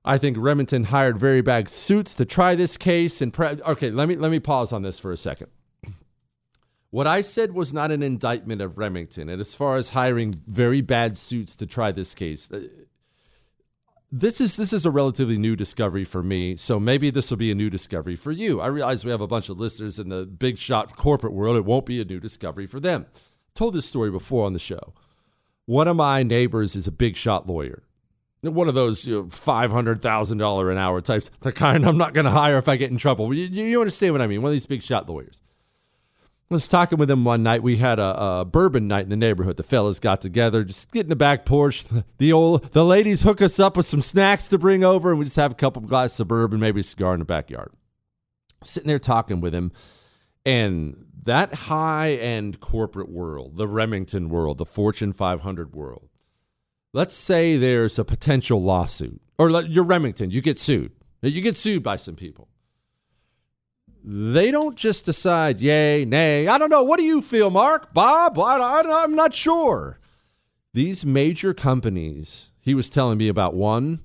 A: I think Remington hired very bad suits to try this case and pre- okay, let me let me pause on this for a second. What I said was not an indictment of Remington, and as far as hiring very bad suits to try this case, uh, this is this is a relatively new discovery for me. So maybe this will be a new discovery for you. I realize we have a bunch of listeners in the big shot corporate world. It won't be a new discovery for them. told this story before on the show. One of my neighbors is a big shot lawyer. One of those you know, $500,000 an hour types, the kind I'm not going to hire if I get in trouble. You, you understand what I mean? One of these big shot lawyers. I was talking with him one night. We had a, a, bourbon night in the neighborhood. The fellas got together, just get in the back porch. The old the ladies hook us up with some snacks to bring over, and we just have a couple of glasses of bourbon, maybe a cigar in the backyard. Sitting there talking with him, and that high end corporate world, the Remington world, the Fortune 500 world. Let's say there's a potential lawsuit, or you're Remington, you get sued. You get sued by some people they don't just decide yay, nay. I don't know. What do you feel, Mark? Bob? I, am not sure. These major companies, he was telling me about one,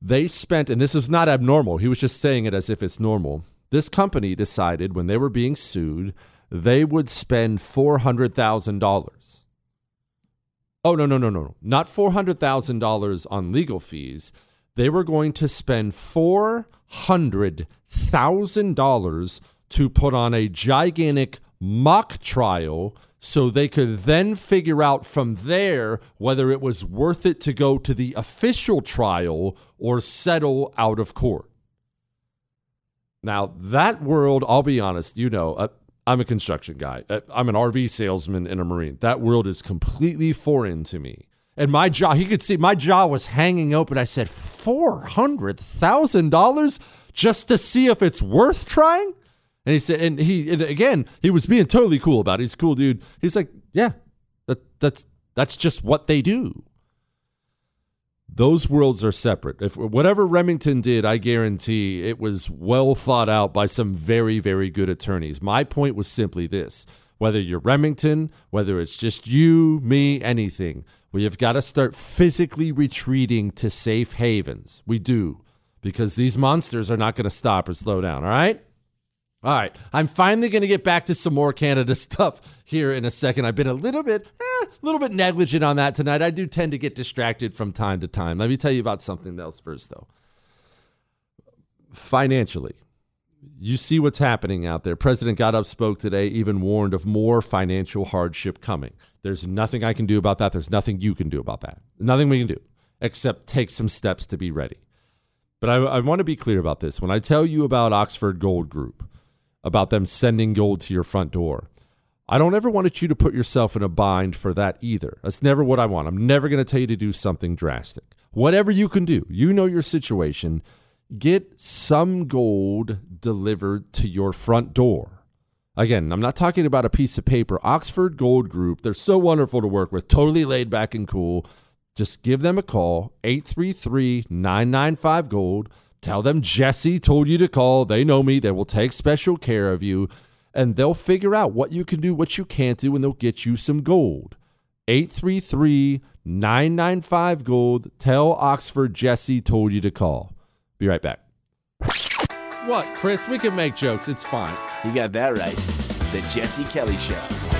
A: they spent, and this is not abnormal. He was just saying it as if it's normal. This company decided when they were being sued, they would spend $400,000. Oh, no, no, no, no. Not $400,000 on legal fees. They were going to spend 400 $1,000 to put on a gigantic mock trial so they could then figure out from there whether it was worth it to go to the official trial or settle out of court. Now, that world, I'll be honest, you know, uh, I'm a construction guy. Uh, I'm an RV salesman and a Marine. That world is completely foreign to me. And my jaw, he could see my jaw was hanging open. I said, $400,000? just to see if it's worth trying? And he said, and he and again, he was being totally cool about it. He's a cool dude. He's like, yeah, that that's that's just what they do. Those worlds are separate. If whatever Remington did, I guarantee it was well thought out by some very, very good attorneys. My point was simply this whether you're Remington, whether it's just you, me, anything, we have got to start physically retreating to safe havens. We do because these monsters are not going to stop or slow down. All right. All right. I'm finally going to get back to some more Canada stuff here in a second. I've been a little bit, eh, a little bit negligent on that tonight. I do tend to get distracted from time to time. Let me tell you about something else first, though. Financially, you see what's happening out there. President got up, spoke today, even warned of more financial hardship coming. There's nothing I can do about that. There's nothing you can do about that. Nothing we can do except take some steps to be ready. But I, I want to be clear about this. When I tell you about Oxford Gold Group, about them sending gold to your front door, I don't ever want you to put yourself in a bind for that either. That's never what I want. I'm never going to tell you to do something drastic. Whatever you can do, you know your situation. Get some gold delivered to your front door. Again, I'm not talking about a piece of paper. Oxford Gold Group, they're so wonderful to work with, totally laid back and cool. Just give them a call, 833 995 Gold. Tell them Jesse told you to call. They know me. They will take special care of you and they'll figure out what you can do, what you can't do, and they'll get you some gold. 833 995 Gold. Tell Oxford Jesse told you to call. Be right back. What, Chris? We can make jokes. It's fine.
B: You got that right. The Jesse Kelly Show.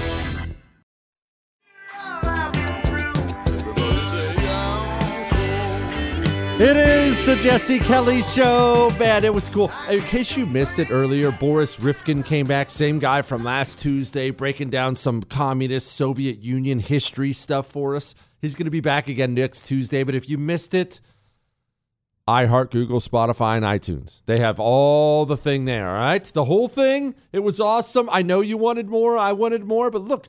A: It is the Jesse Kelly Show. Man, it was cool. In case you missed it earlier, Boris Ryvkin came back, same guy from last Tuesday, breaking down some communist Soviet Union history stuff for us. He's going to be back again next Tuesday, but if you missed it, iHeart, Google, Spotify, and iTunes. They have all the thing there, all right? The whole thing, it was awesome. I know you wanted more. I wanted more, but look,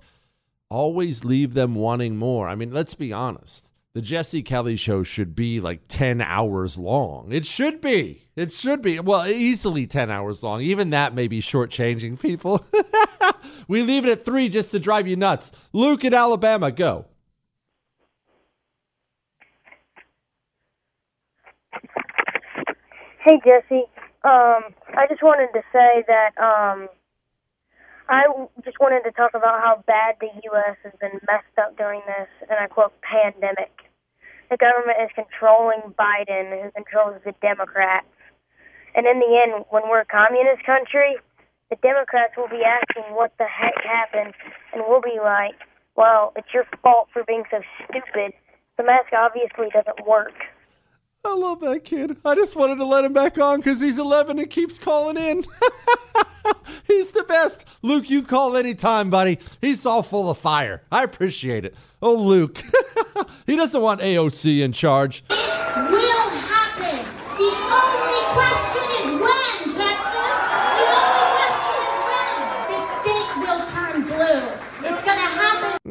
A: always leave them wanting more. I mean, let's be honest. The Jesse Kelly show should be like 10 hours long. It should be. It should be. Well, easily 10 hours long. Even that may be shortchanging people. we leave it at three just to drive you nuts. Luke in Alabama, go.
P: Hey Jesse, um, I just wanted to say that um, I just wanted to talk about how bad the U.S. has been messed up during this, and I quote, pandemic. The government is controlling Biden, who controls the Democrats. And in the end, when we're a communist country, the Democrats will be asking what the heck happened, and we'll be like, well, it's your fault for being so stupid. The mask obviously doesn't work.
A: I love that kid. I just wanted to let him back on because he's 11 and keeps calling in. he's the best. Luke, you call anytime, buddy. He's all full of fire. I appreciate it. Oh, Luke. he doesn't want AOC in charge.
Q: Will happen. The only question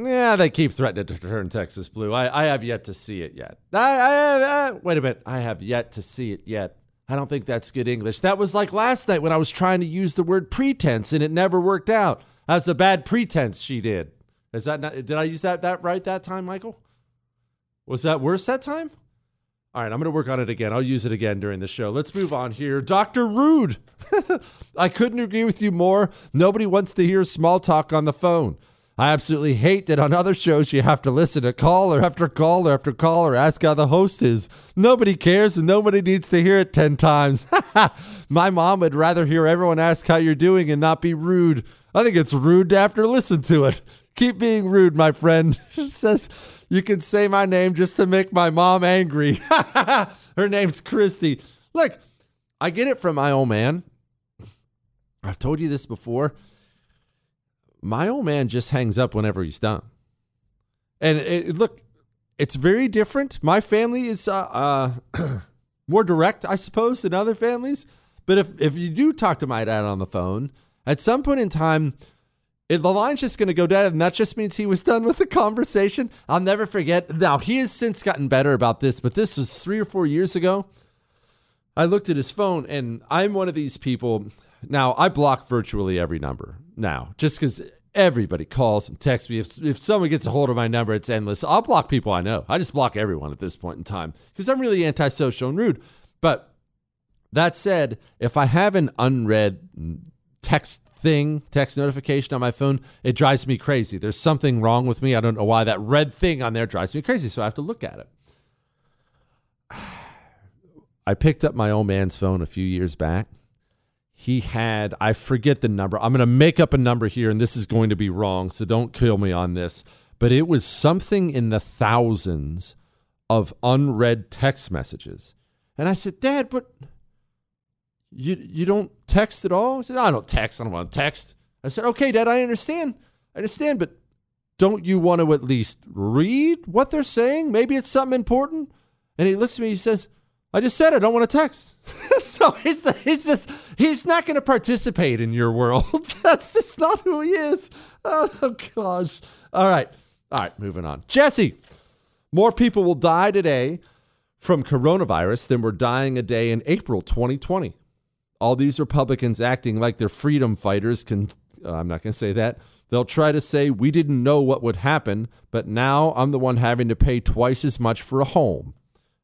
A: Yeah, they keep threatening to turn Texas blue. I, I have yet to see it yet. I, I, I, wait a minute. I have yet to see it yet. I don't think that's good English. That was like last night when I was trying to use the word pretense and it never worked out. That's a bad pretense she did. Is that not, did I use that, that right that time, Michael? Was that worse that time? All right, I'm going to work on it again. I'll use it again during the show. Let's move on here. Dr. Rude. I couldn't agree with you more. Nobody wants to hear small talk on the phone. I absolutely hate that on other shows you have to listen to caller after caller after caller ask how the host is. Nobody cares and nobody needs to hear it 10 times. My mom would rather hear everyone ask how you're doing and not be rude. I think it's rude to have to listen to it. Keep being rude, my friend. says you can say my name just to make my mom angry. Her name's Christy. Look, I get it from my old man. I've told you this before my old man just hangs up whenever he's done. And it, look, it's very different. My family is uh, uh, more direct, I suppose, than other families. But if, if you do talk to my dad on the phone, at some point in time, it, the line's just going to go dead, and that just means he was done with the conversation. I'll never forget. Now, he has since gotten better about this, but this was three or four years ago. I looked at his phone, and I'm one of these people. Now, I block virtually every number now, just because everybody calls and texts me. If, if someone gets a hold of my number, it's endless. I'll block people I know. I just block everyone at this point in time because I'm really antisocial and rude. But that said, if I have an unread text thing, text notification on my phone, it drives me crazy. There's something wrong with me. I don't know why that red thing on there drives me crazy. So I have to look at it. I picked up my old man's phone a few years back he had i forget the number. I'm going to make up a number here and this is going to be wrong so don't kill me on this. But it was something in the thousands of unread text messages. And i said dad but you you don't text at all? He said i don't text. I don't want to text. I said okay dad i understand. I understand but don't you want to at least read what they're saying? Maybe it's something important. And he looks at me he says I just said I don't want to text. so he's, he's just, he's not going to participate in your world. That's just not who he is. Oh, gosh. All right. All right, moving on. Jesse, more people will die today from coronavirus than were dying a day in April 2020. All these Republicans acting like they're freedom fighters can, uh, I'm not going to say that. They'll try to say, we didn't know what would happen, but now I'm the one having to pay twice as much for a home.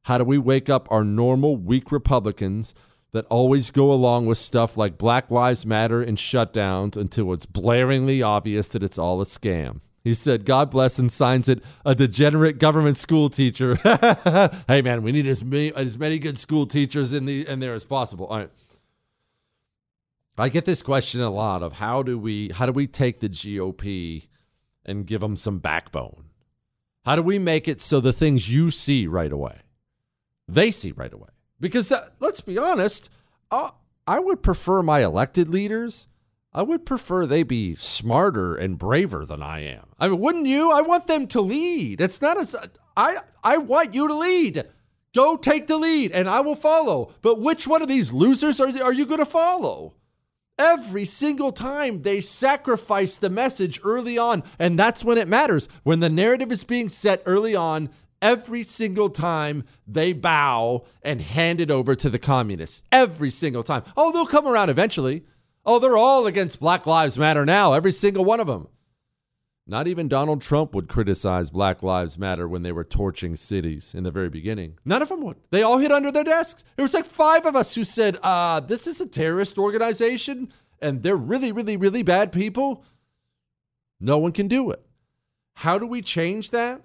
A: How do we wake up our normal, weak Republicans that always go along with stuff like Black Lives Matter and shutdowns until it's blaringly obvious that it's all a scam? He said, God bless and signs it, a degenerate government school teacher. hey, man, we need as many, as many good school teachers in, the, in there as possible. All right. I get this question a lot of how do we how do we take the GOP and give them some backbone? How do we make it so the things you see right away they see right away. Because that, let's be honest, I would prefer my elected leaders. I would prefer they be smarter and braver than I am. I mean, wouldn't you? I want them to lead. It's not as I I want you to lead. Go take the lead and I will follow. But which one of these losers are, are you going to follow? Every single time they sacrifice the message early on, and that's when it matters. When the narrative is being set early on, every single time they bow and hand it over to the communists. Every single time. Oh, they'll come around eventually. Oh, they're all against Black Lives Matter now, every single one of them. Not even Donald Trump would criticize Black Lives Matter when they were torching cities in the very beginning. None of them would. They all hid under their desks. It was like five of us who said, uh, this is a terrorist organization and they're really, really, really bad people. No one can do it. How do we change that?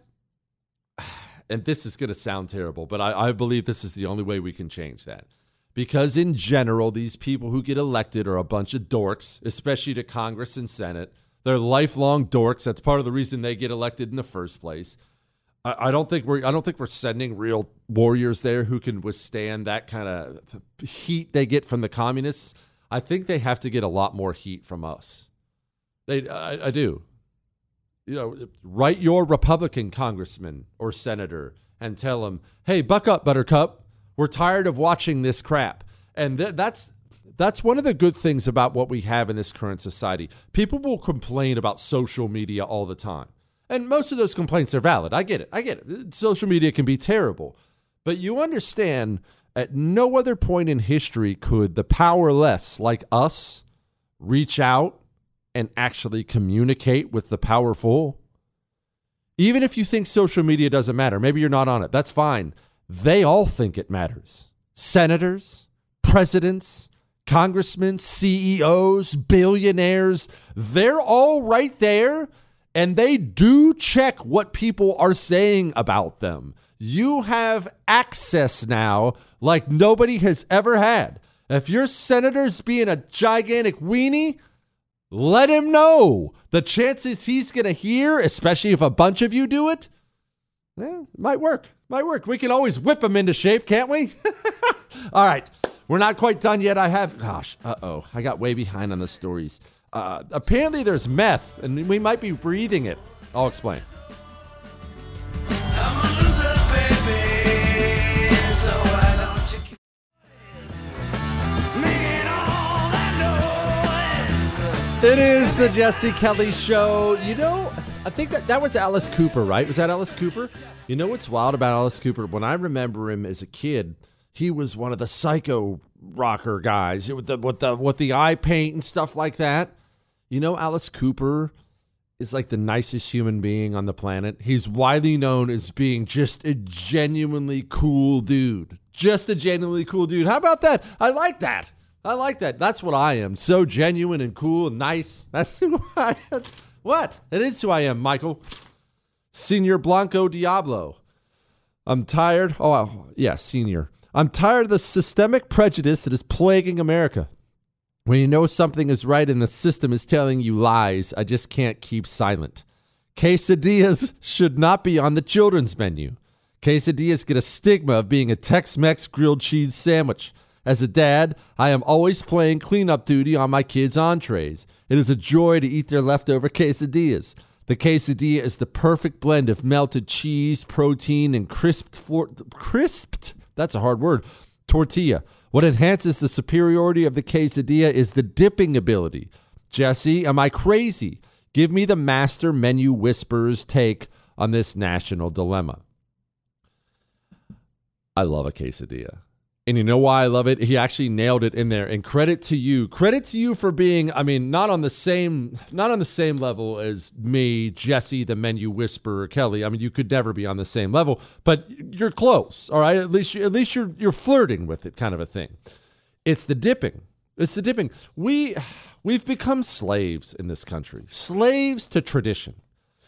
A: And this is going to sound terrible, but I, I believe this is the only way we can change that. Because in general, these people who get elected are a bunch of dorks, especially to Congress and Senate they're lifelong dorks. That's part of the reason they get elected in the first place. I, I don't think we're I don't think we're sending real warriors there who can withstand that kind of heat they get from the communists. I think they have to get a lot more heat from us. They I, I do. You know, write your Republican congressman or senator and tell them, "Hey, buck up, Buttercup. We're tired of watching this crap." And th- that's that's one of the good things about what we have in this current society. People will complain about social media all the time. And most of those complaints are valid. I get it. I get it. Social media can be terrible. But you understand at no other point in history could the powerless like us reach out and actually communicate with the powerful. Even if you think social media doesn't matter, maybe you're not on it. That's fine. They all think it matters. Senators, presidents, congressmen, CEOs, billionaires, they're all right there and they do check what people are saying about them. You have access now like nobody has ever had. If your senator's being a gigantic weenie, let him know. The chances he's going to hear, especially if a bunch of you do it, eh, might work. Might work. We can always whip him into shape, can't we? All right. We're not quite done yet. I have, gosh, uh oh, I got way behind on the stories. Uh, apparently, there's meth, and we might be breathing it. I'll explain. It is the Jesse Kelly Show. You know, I think that that was Alice Cooper, right? Was that Alice Cooper? You know what's wild about Alice Cooper? When I remember him as a kid, he was one of the psycho rocker guys with the with the with the eye paint and stuff like that. You know, Alice Cooper is like the nicest human being on the planet. He's widely known as being just a genuinely cool dude. Just a genuinely cool dude. How about that? I like that. I like that. That's what I am. So genuine and cool and nice. That's who I that's what? It is who I am, Michael. Senior Blanco Diablo. I'm tired. Oh, yeah, senior. I'm tired of the systemic prejudice that is plaguing America. When you know something is right and the system is telling you lies, I just can't keep silent. Quesadillas should not be on the children's menu. Quesadillas get a stigma of being a Tex Mex grilled cheese sandwich. As a dad, I am always playing cleanup duty on my kids' entrees. It is a joy to eat their leftover quesadillas. The quesadilla is the perfect blend of melted cheese, protein, and crisped, for- crisped that's a hard word, tortilla. What enhances the superiority of the quesadilla is the dipping ability. Jesse, am I crazy? Give me the master menu whisperer's take on this national dilemma. I love a quesadilla. And you know why I love it? He actually nailed it in there. And credit to you. Credit to you for being, I mean, not on the same not on the same level as me, Jesse, the menu whisperer, Kelly. I mean, you could never be on the same level, but you're close. All right? At least you, at least you're you're flirting with it kind of a thing. It's the dipping. It's the dipping. We we've become slaves in this country. Slaves to tradition.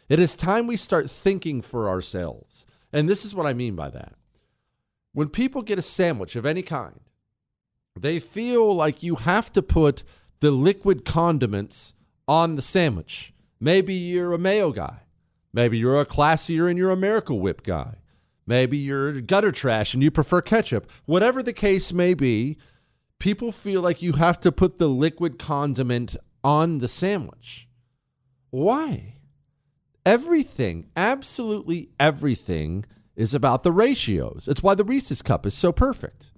A: It is time we start thinking for ourselves. And this is what I mean by that when people get a sandwich of any kind, they feel like you have to put the liquid condiments on the sandwich. Maybe you're a mayo guy. Maybe you're a classier and you're a Miracle Whip guy. Maybe you're gutter trash and you prefer ketchup. Whatever the case may be, people feel like you have to put the liquid condiment on the sandwich. Why? Everything, absolutely everything is about the ratios. It's why the Reese's cup is so perfect.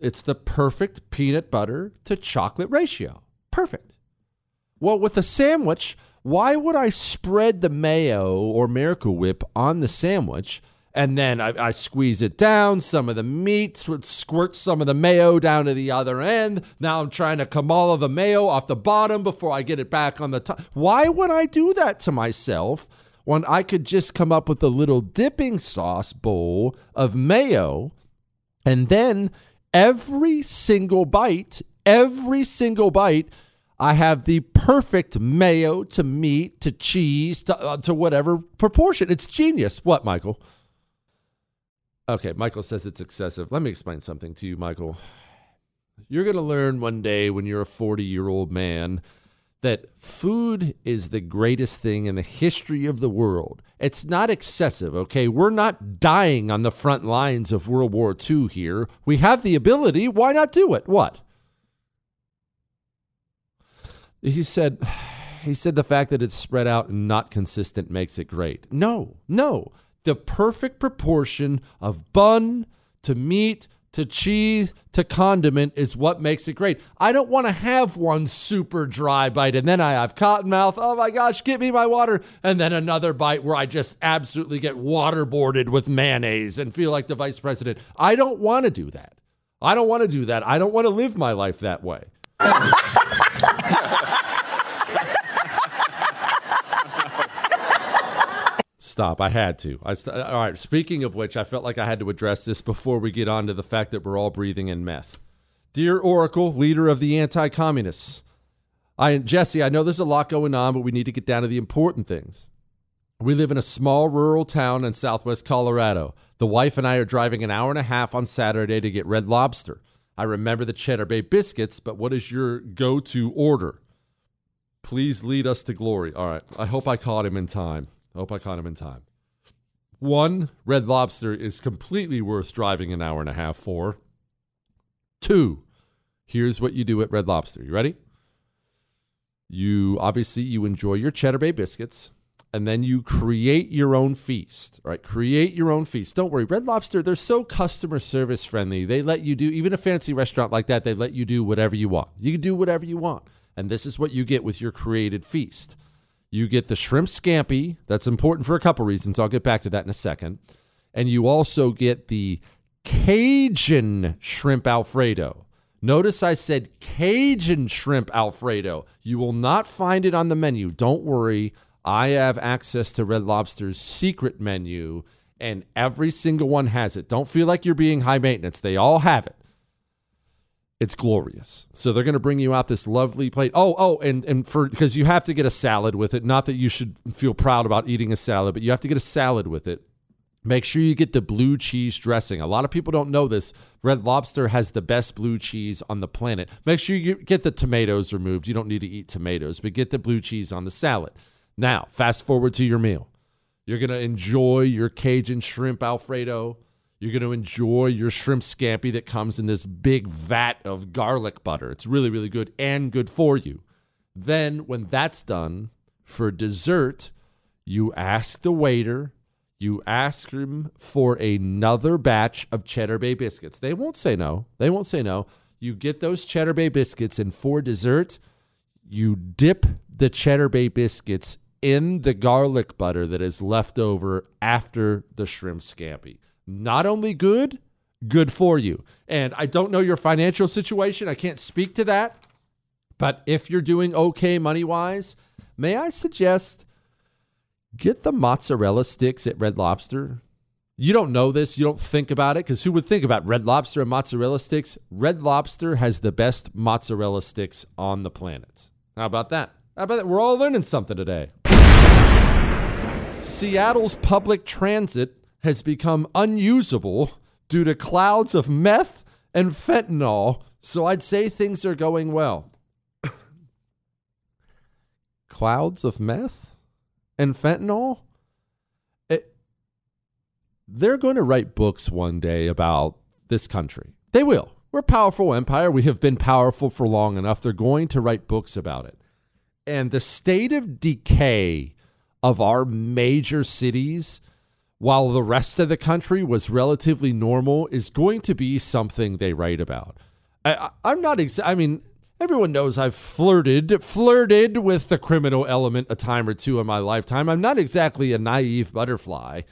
A: It's the perfect peanut butter to chocolate ratio. Perfect. Well, with a sandwich, why would I spread the mayo or Miracle Whip on the sandwich and then I, I, squeeze it down? Some of the meat would squirt some of the mayo down to the other end. Now I'm trying to Kamala the mayo off the bottom before I get it back on the top. Why would I do that to myself when I could just come up with a little dipping sauce bowl of mayo and then every single bite, every single bite, I have the perfect mayo to meat to cheese to, uh, to whatever proportion. It's genius. What, Michael? Okay, Michael says it's excessive. Let me explain something to you, Michael. You're going to learn one day when you're a 40 year old man that food is the greatest thing in the history of the world. It's not excessive, okay? We're not dying on the front lines of World War II here. We have the ability. Why not do it? What? He said he said the fact that it's spread out and not consistent makes it great. No, no. The perfect proportion of bun to meat to cheese to condiment is what makes it great. I don't want to have one super dry bite and then I have cotton mouth. Oh my gosh, get me my water. And then another bite where I just absolutely get waterboarded with mayonnaise and feel like the vice president. I don't want to do that. I don't want to do that. I don't want to live my life that way. Stop. I had to. I st- uh, all right. Speaking of which, I felt like I had to address this before we get on to the fact that we're all breathing in meth. Dear Oracle, leader of the anti communists, I, Jesse, I know there's a lot going on, but we need to get down to the important things. We live in a small rural town in southwest Colorado. The wife and I are driving an hour and a half on Saturday to get red lobster. I remember the Cheddar Bay biscuits, but what is your go to order? Please lead us to glory. All right. I hope I caught him in time. Hope I caught him in time. One, Red Lobster is completely worth driving an hour and a half for. Two, here's what you do at Red Lobster. You ready? You obviously you enjoy your Cheddar Bay biscuits and then you create your own feast, right? Create your own feast. Don't worry, Red Lobster, they're so customer service friendly. They let you do, even a fancy restaurant like that, they let you do whatever you want. You can do whatever you want. And this is what you get with your created feast. You get the shrimp scampi. That's important for a couple reasons. I'll get back to that in a second. And you also get the Cajun shrimp Alfredo. Notice I said Cajun shrimp Alfredo. You will not find it on the menu. Don't worry. I have access to Red Lobster's secret menu, and every single one has it. Don't feel like you're being high maintenance. They all have it. It's glorious. So they're going to bring you out this lovely plate. Oh, oh, and and for because you have to get a salad with it. Not that you should feel proud about eating a salad, but you have to get a salad with it. Make sure you get the blue cheese dressing. A lot of people don't know this. Red Lobster has the best blue cheese on the planet. Make sure you get the tomatoes removed. You don't need to eat tomatoes, but get the blue cheese on the salad. Now, fast forward to your meal. You're going to enjoy your Cajun shrimp Alfredo you're going to enjoy your shrimp scampi that comes in this big vat of garlic butter. It's really, really good and good for you. Then, when that's done, for dessert, you ask the waiter, you ask him for another batch of Cheddar Bay biscuits. They won't say no. They won't say no. You get those Cheddar Bay biscuits, and for dessert, you dip the Cheddar Bay biscuits in the garlic butter that is left over after the shrimp scampi not only good, good for you. And I don't know your financial situation. I can't speak to that. But if you're doing okay money wise, may I suggest get the mozzarella sticks at Red Lobster? You don't know this, you don't think about it, because who would think about Red Lobster and mozzarella sticks? Red Lobster has the best mozzarella sticks on the planet. How about that? How about that? We're all learning something today. Seattle's public transit has become unusable due to clouds of meth and fentanyl. So I'd say things are going well. clouds of meth and fentanyl? It, they're going to write books one day about this country. They will. We're a powerful empire. We have been powerful for long enough. They're going to write books about it. And the state of decay of our major cities while the rest of the country was relatively normal is going to be something they write about. I, am not, ex- I mean, everyone knows I've flirted, flirted with the criminal element a time or two in my lifetime. I'm not exactly a naive butterfly.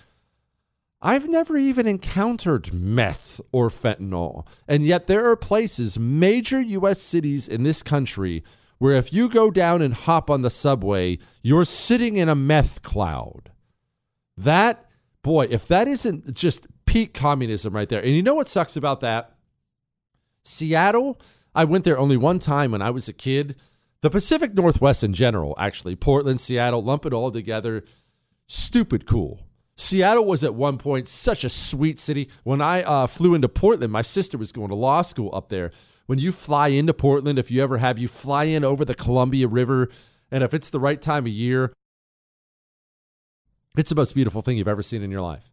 A: I've never even encountered meth or fentanyl. And yet there are places, major US cities in this country, where if you go down and hop on the subway, you're sitting in a meth cloud. That, boy, if that isn't just peak communism right there. And you know what sucks about that? Seattle, I went there only one time when I was a kid. The Pacific Northwest in general, actually, Portland, Seattle, lump it all together, stupid cool. Seattle was at one point such a sweet city. When I uh, flew into Portland, my sister was going to law school up there. When you fly into Portland, if you ever have, you fly in over the Columbia River, and if it's the right time of year, it's the most beautiful thing you've ever seen in your life.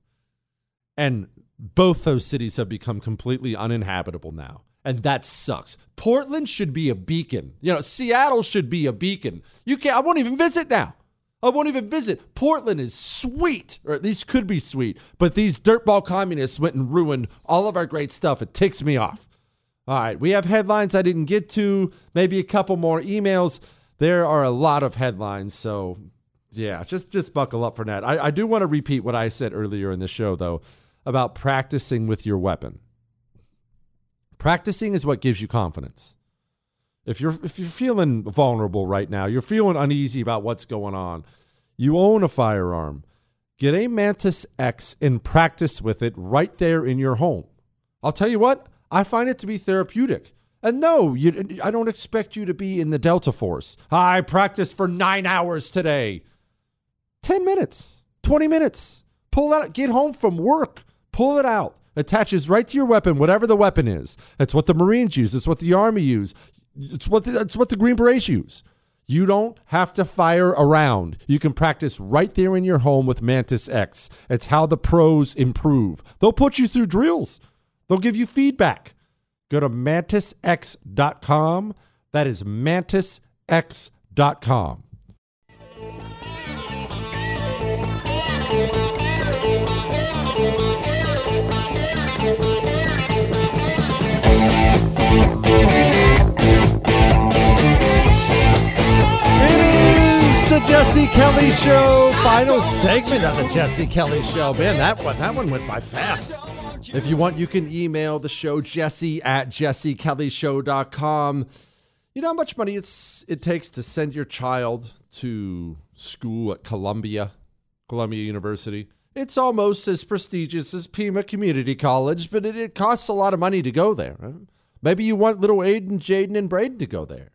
A: And both those cities have become completely uninhabitable now. And that sucks. Portland should be a beacon. You know, Seattle should be a beacon. You can't, I won't even visit now. I won't even visit. Portland is sweet, or at least could be sweet. But these dirtball communists went and ruined all of our great stuff. It ticks me off. All right, we have headlines I didn't get to, maybe a couple more emails. There are a lot of headlines, so yeah, just just buckle up for that. I, I do want to repeat what I said earlier in the show, though, about practicing with your weapon. Practicing is what gives you confidence. If you're if you're feeling vulnerable right now, you're feeling uneasy about what's going on, you own a firearm. Get a Mantis X and practice with it right there in your home. I'll tell you what, I find it to be therapeutic. And no, you, I don't expect you to be in the Delta Force. I practiced for nine hours today. 10 minutes, 20 minutes. Pull out, get home from work, pull it out. Attaches right to your weapon, whatever the weapon is. That's what the Marines use. It's what the Army use. It's what the, it's what the Green Berets use. You don't have to fire around. You can practice right there in your home with Mantis X. It's how the pros improve. They'll put you through drills. They'll give you feedback. Go to mantisx.com. That is mantisx.com. the Jesse Kelly Show. Final segment of the Jesse Kelly Show. Man, that one that one went by fast. If you want, you can email the show jesse at jessekellyshow.com. You know how much money it's it takes to send your child to school at Columbia, Columbia University? It's almost as prestigious as Pima Community College, but it, it costs a lot of money to go there. Maybe you want little Aiden, Jaden, and Braden to go there.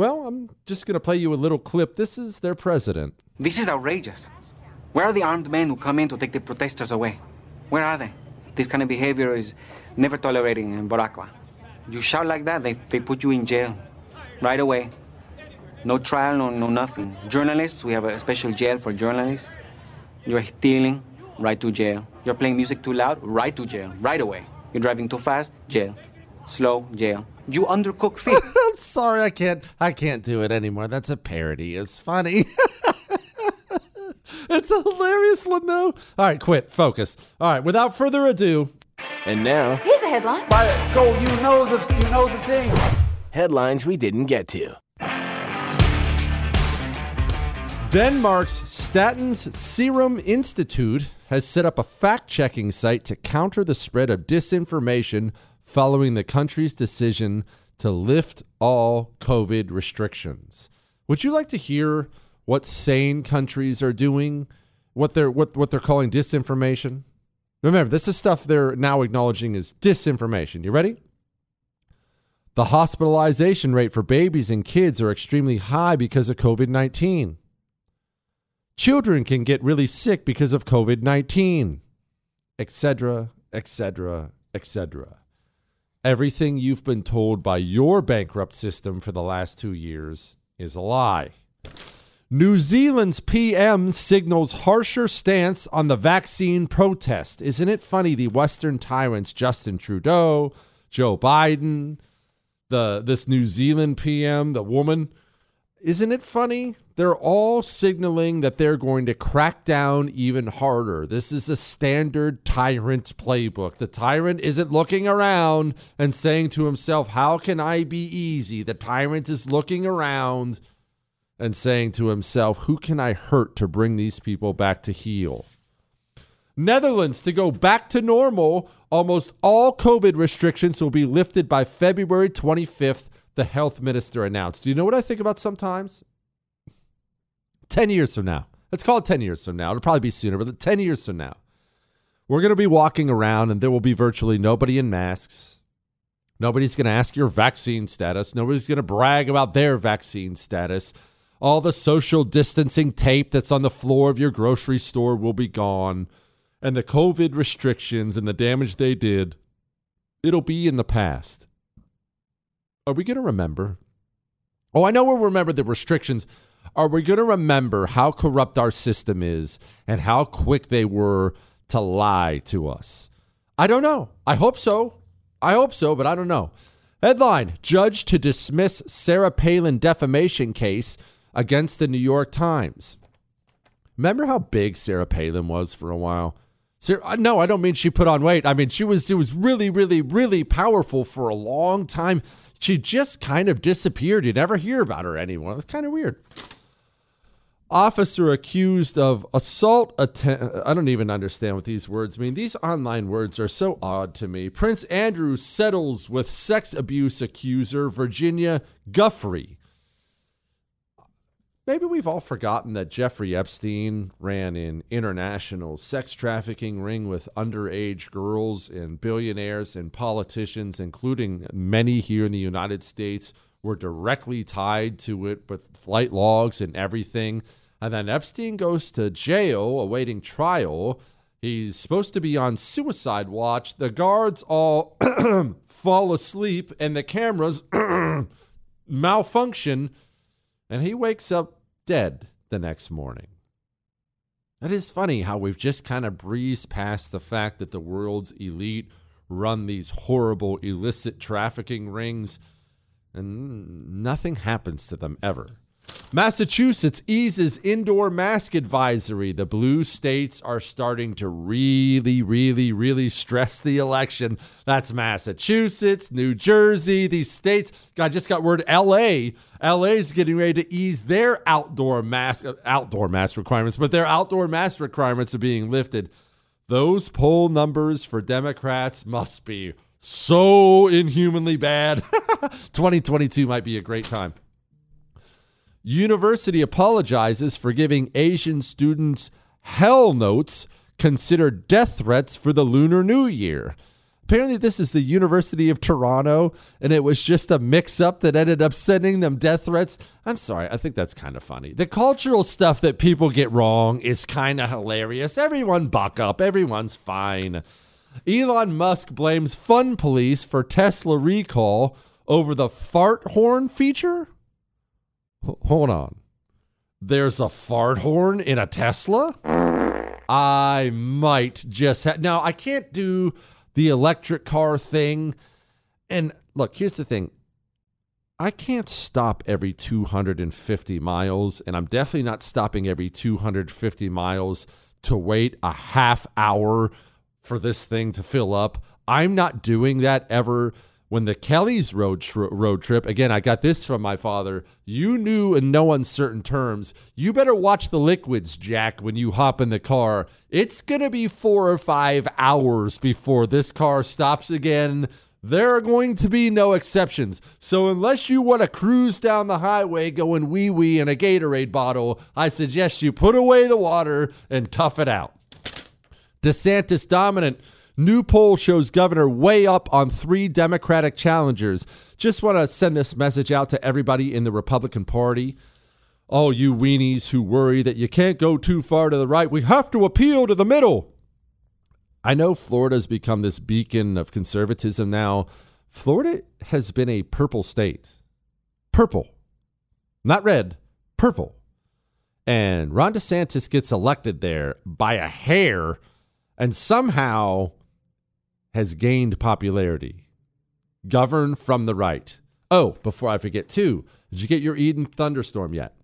A: Well, I'm just going to play you a little clip. This is their president.
R: This is outrageous. Where are the armed men who come in to take the protesters away? Where are they? This kind of behavior is never tolerated in Boracua. You shout like that, they, they put you in jail right away. No trial, no, no nothing. Journalists, we have a special jail for journalists. You're stealing, right to jail. You're playing music too loud, right to jail, right away. You're driving too fast, jail. Slow, jail. You undercook fish.
A: I'm sorry, I can't. I can't do it anymore. That's a parody. It's funny. it's a hilarious one, though. All right, quit. Focus. All right, without further ado.
B: And now,
S: Here's a headline.
T: go, you know the, you know the thing.
B: headlines we didn't get to.
A: Denmark's Statens Serum Institute has set up a fact checking site to counter the spread of disinformation following the country's decision to lift all COVID restrictions. Would you like to hear what sane countries are doing? What they're what, what they're calling disinformation? Remember, this is stuff they're now acknowledging is disinformation. You ready? The hospitalization rate for babies and kids are extremely high because of COVID 19. Children can get really sick because of COVID 19, etc., etc., etc. Everything you've been told by your bankrupt system for the last two years is a lie. New Zealand's PM signals harsher stance on the vaccine protest. Isn't it funny the Western tyrants Justin Trudeau, Joe Biden, the this New Zealand PM, the woman, isn't it funny they're all signaling that they're going to crack down even harder. This is a standard tyrant playbook. The tyrant isn't looking around and saying to himself, How can I be easy? The tyrant is looking around and saying to himself, Who can I hurt to bring these people back to heel? Netherlands to go back to normal. Almost all COVID restrictions will be lifted by February 25th, the health minister announced. Do you know what I think about sometimes? 10 years from now. Let's call it 10 years from now. It'll probably be sooner, but 10 years from now. We're going to be walking around and there will be virtually nobody in masks. Nobody's going to ask your vaccine status. Nobody's going to brag about their vaccine status. All the social distancing tape that's on the floor of your grocery store will be gone. And the COVID restrictions and the damage they did, it'll be in the past. Are we going to remember? Oh, I know we'll remember the restrictions. Are we going to remember how corrupt our system is and how quick they were to lie to us? I don't know. I hope so. I hope so, but I don't know. Headline Judge to dismiss Sarah Palin defamation case against the New York Times. Remember how big Sarah Palin was for a while? Uh, no, I don't mean she put on weight. I mean she was she was really, really, really powerful for a long time. She just kind of disappeared. You never hear about her anymore. It's kind of weird. Officer accused of assault attempt. I don't even understand what these words mean. These online words are so odd to me. Prince Andrew settles with sex abuse accuser Virginia Giuffre. Maybe we've all forgotten that Jeffrey Epstein ran an international sex trafficking ring with underage girls and billionaires and politicians, including many here in the United States, were directly tied to it with flight logs and everything. And then Epstein goes to jail awaiting trial. He's supposed to be on suicide watch. The guards all fall asleep and the cameras malfunction and he wakes up dead the next morning. It is funny how we've just kind of breezed past the fact that the world's elite run these horrible illicit trafficking rings and nothing happens to them ever. Massachusetts eases indoor mask advisory. The blue states are starting to really, really, really stress the election. That's Massachusetts, New Jersey, these states. I just got word LA. LA's getting ready to ease their outdoor mask uh, outdoor mask requirements, but their outdoor mask requirements are being lifted. Those poll numbers for Democrats must be so inhumanly bad. 2022 might be a great time. University apologizes for giving Asian students hell notes considered death threats for the Lunar New Year. Apparently, this is the University of Toronto, and it was just a mix up that ended up sending them death threats. I'm sorry, I think that's kind of funny. The cultural stuff that people get wrong is kind of hilarious. Everyone buck up, everyone's fine. Elon Musk blames Fun Police for Tesla recall over the fart horn feature. H- hold on. There's a fart horn in a Tesla? I might just have. Now, I can't do the electric car thing. And look, here's the thing I can't stop every 250 miles, and I'm definitely not stopping every 250 miles to wait a half hour for this thing to fill up. I'm not doing that ever when the Kelly's road road trip again I got this from my father you knew in no uncertain terms you better watch the liquids Jack when you hop in the car it's going to be 4 or 5 hours before this car stops again there are going to be no exceptions. So, unless you want to cruise down the highway going wee wee in a Gatorade bottle, I suggest you put away the water and tough it out. DeSantis dominant. New poll shows governor way up on three Democratic challengers. Just want to send this message out to everybody in the Republican Party. All you weenies who worry that you can't go too far to the right, we have to appeal to the middle. I know Florida's become this beacon of conservatism now. Florida has been a purple state. Purple. Not red, purple. And Ron DeSantis gets elected there by a hair and somehow has gained popularity. Govern from the right. Oh, before I forget, too, did you get your Eden thunderstorm yet?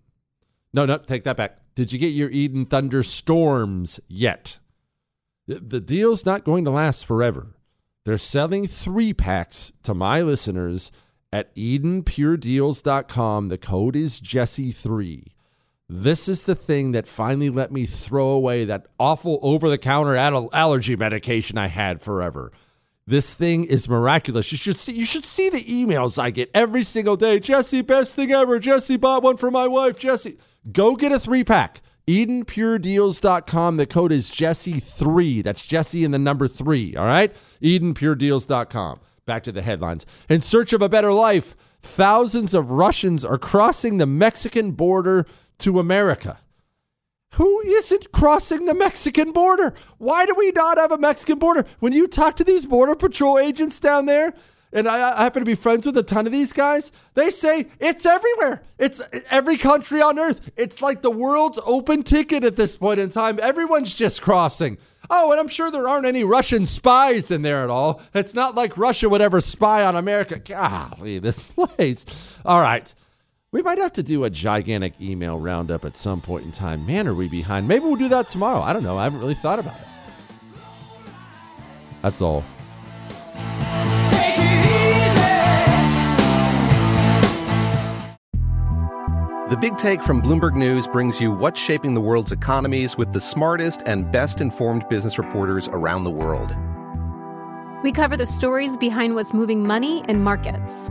A: No, no, take that back. Did you get your Eden Thunderstorms yet? The deal's not going to last forever. They're selling three packs to my listeners at EdenPureDeals.com. The code is Jesse3. This is the thing that finally let me throw away that awful over the counter allergy medication I had forever. This thing is miraculous. You should see you should see the emails I get every single day. Jesse, best thing ever. Jesse bought one for my wife. Jesse, go get a three pack. EdenPureDeals.com. The code is Jesse3. That's Jesse and the number three. All right? EdenPureDeals.com. Back to the headlines. In search of a better life, thousands of Russians are crossing the Mexican border to America. Who isn't crossing the Mexican border? Why do we not have a Mexican border? When you talk to these Border Patrol agents down there, and I, I, happen to be friends with a ton of these guys, they say it's everywhere. It's every country on earth. It's like the world's open ticket at this point in time. Everyone's just crossing. Oh, and I'm sure there aren't any Russian spies in there at all. It's not like Russia would ever spy on America. Golly, this place. All right. We might have to do a gigantic email roundup at some point in time. Man, are we behind? Maybe we'll do that tomorrow. I don't know. I haven't really thought about it. That's all.
U: The Big Take from Bloomberg News brings you what's shaping the world's economies with the smartest and best informed business reporters around the world.
V: We cover the stories behind what's moving money and markets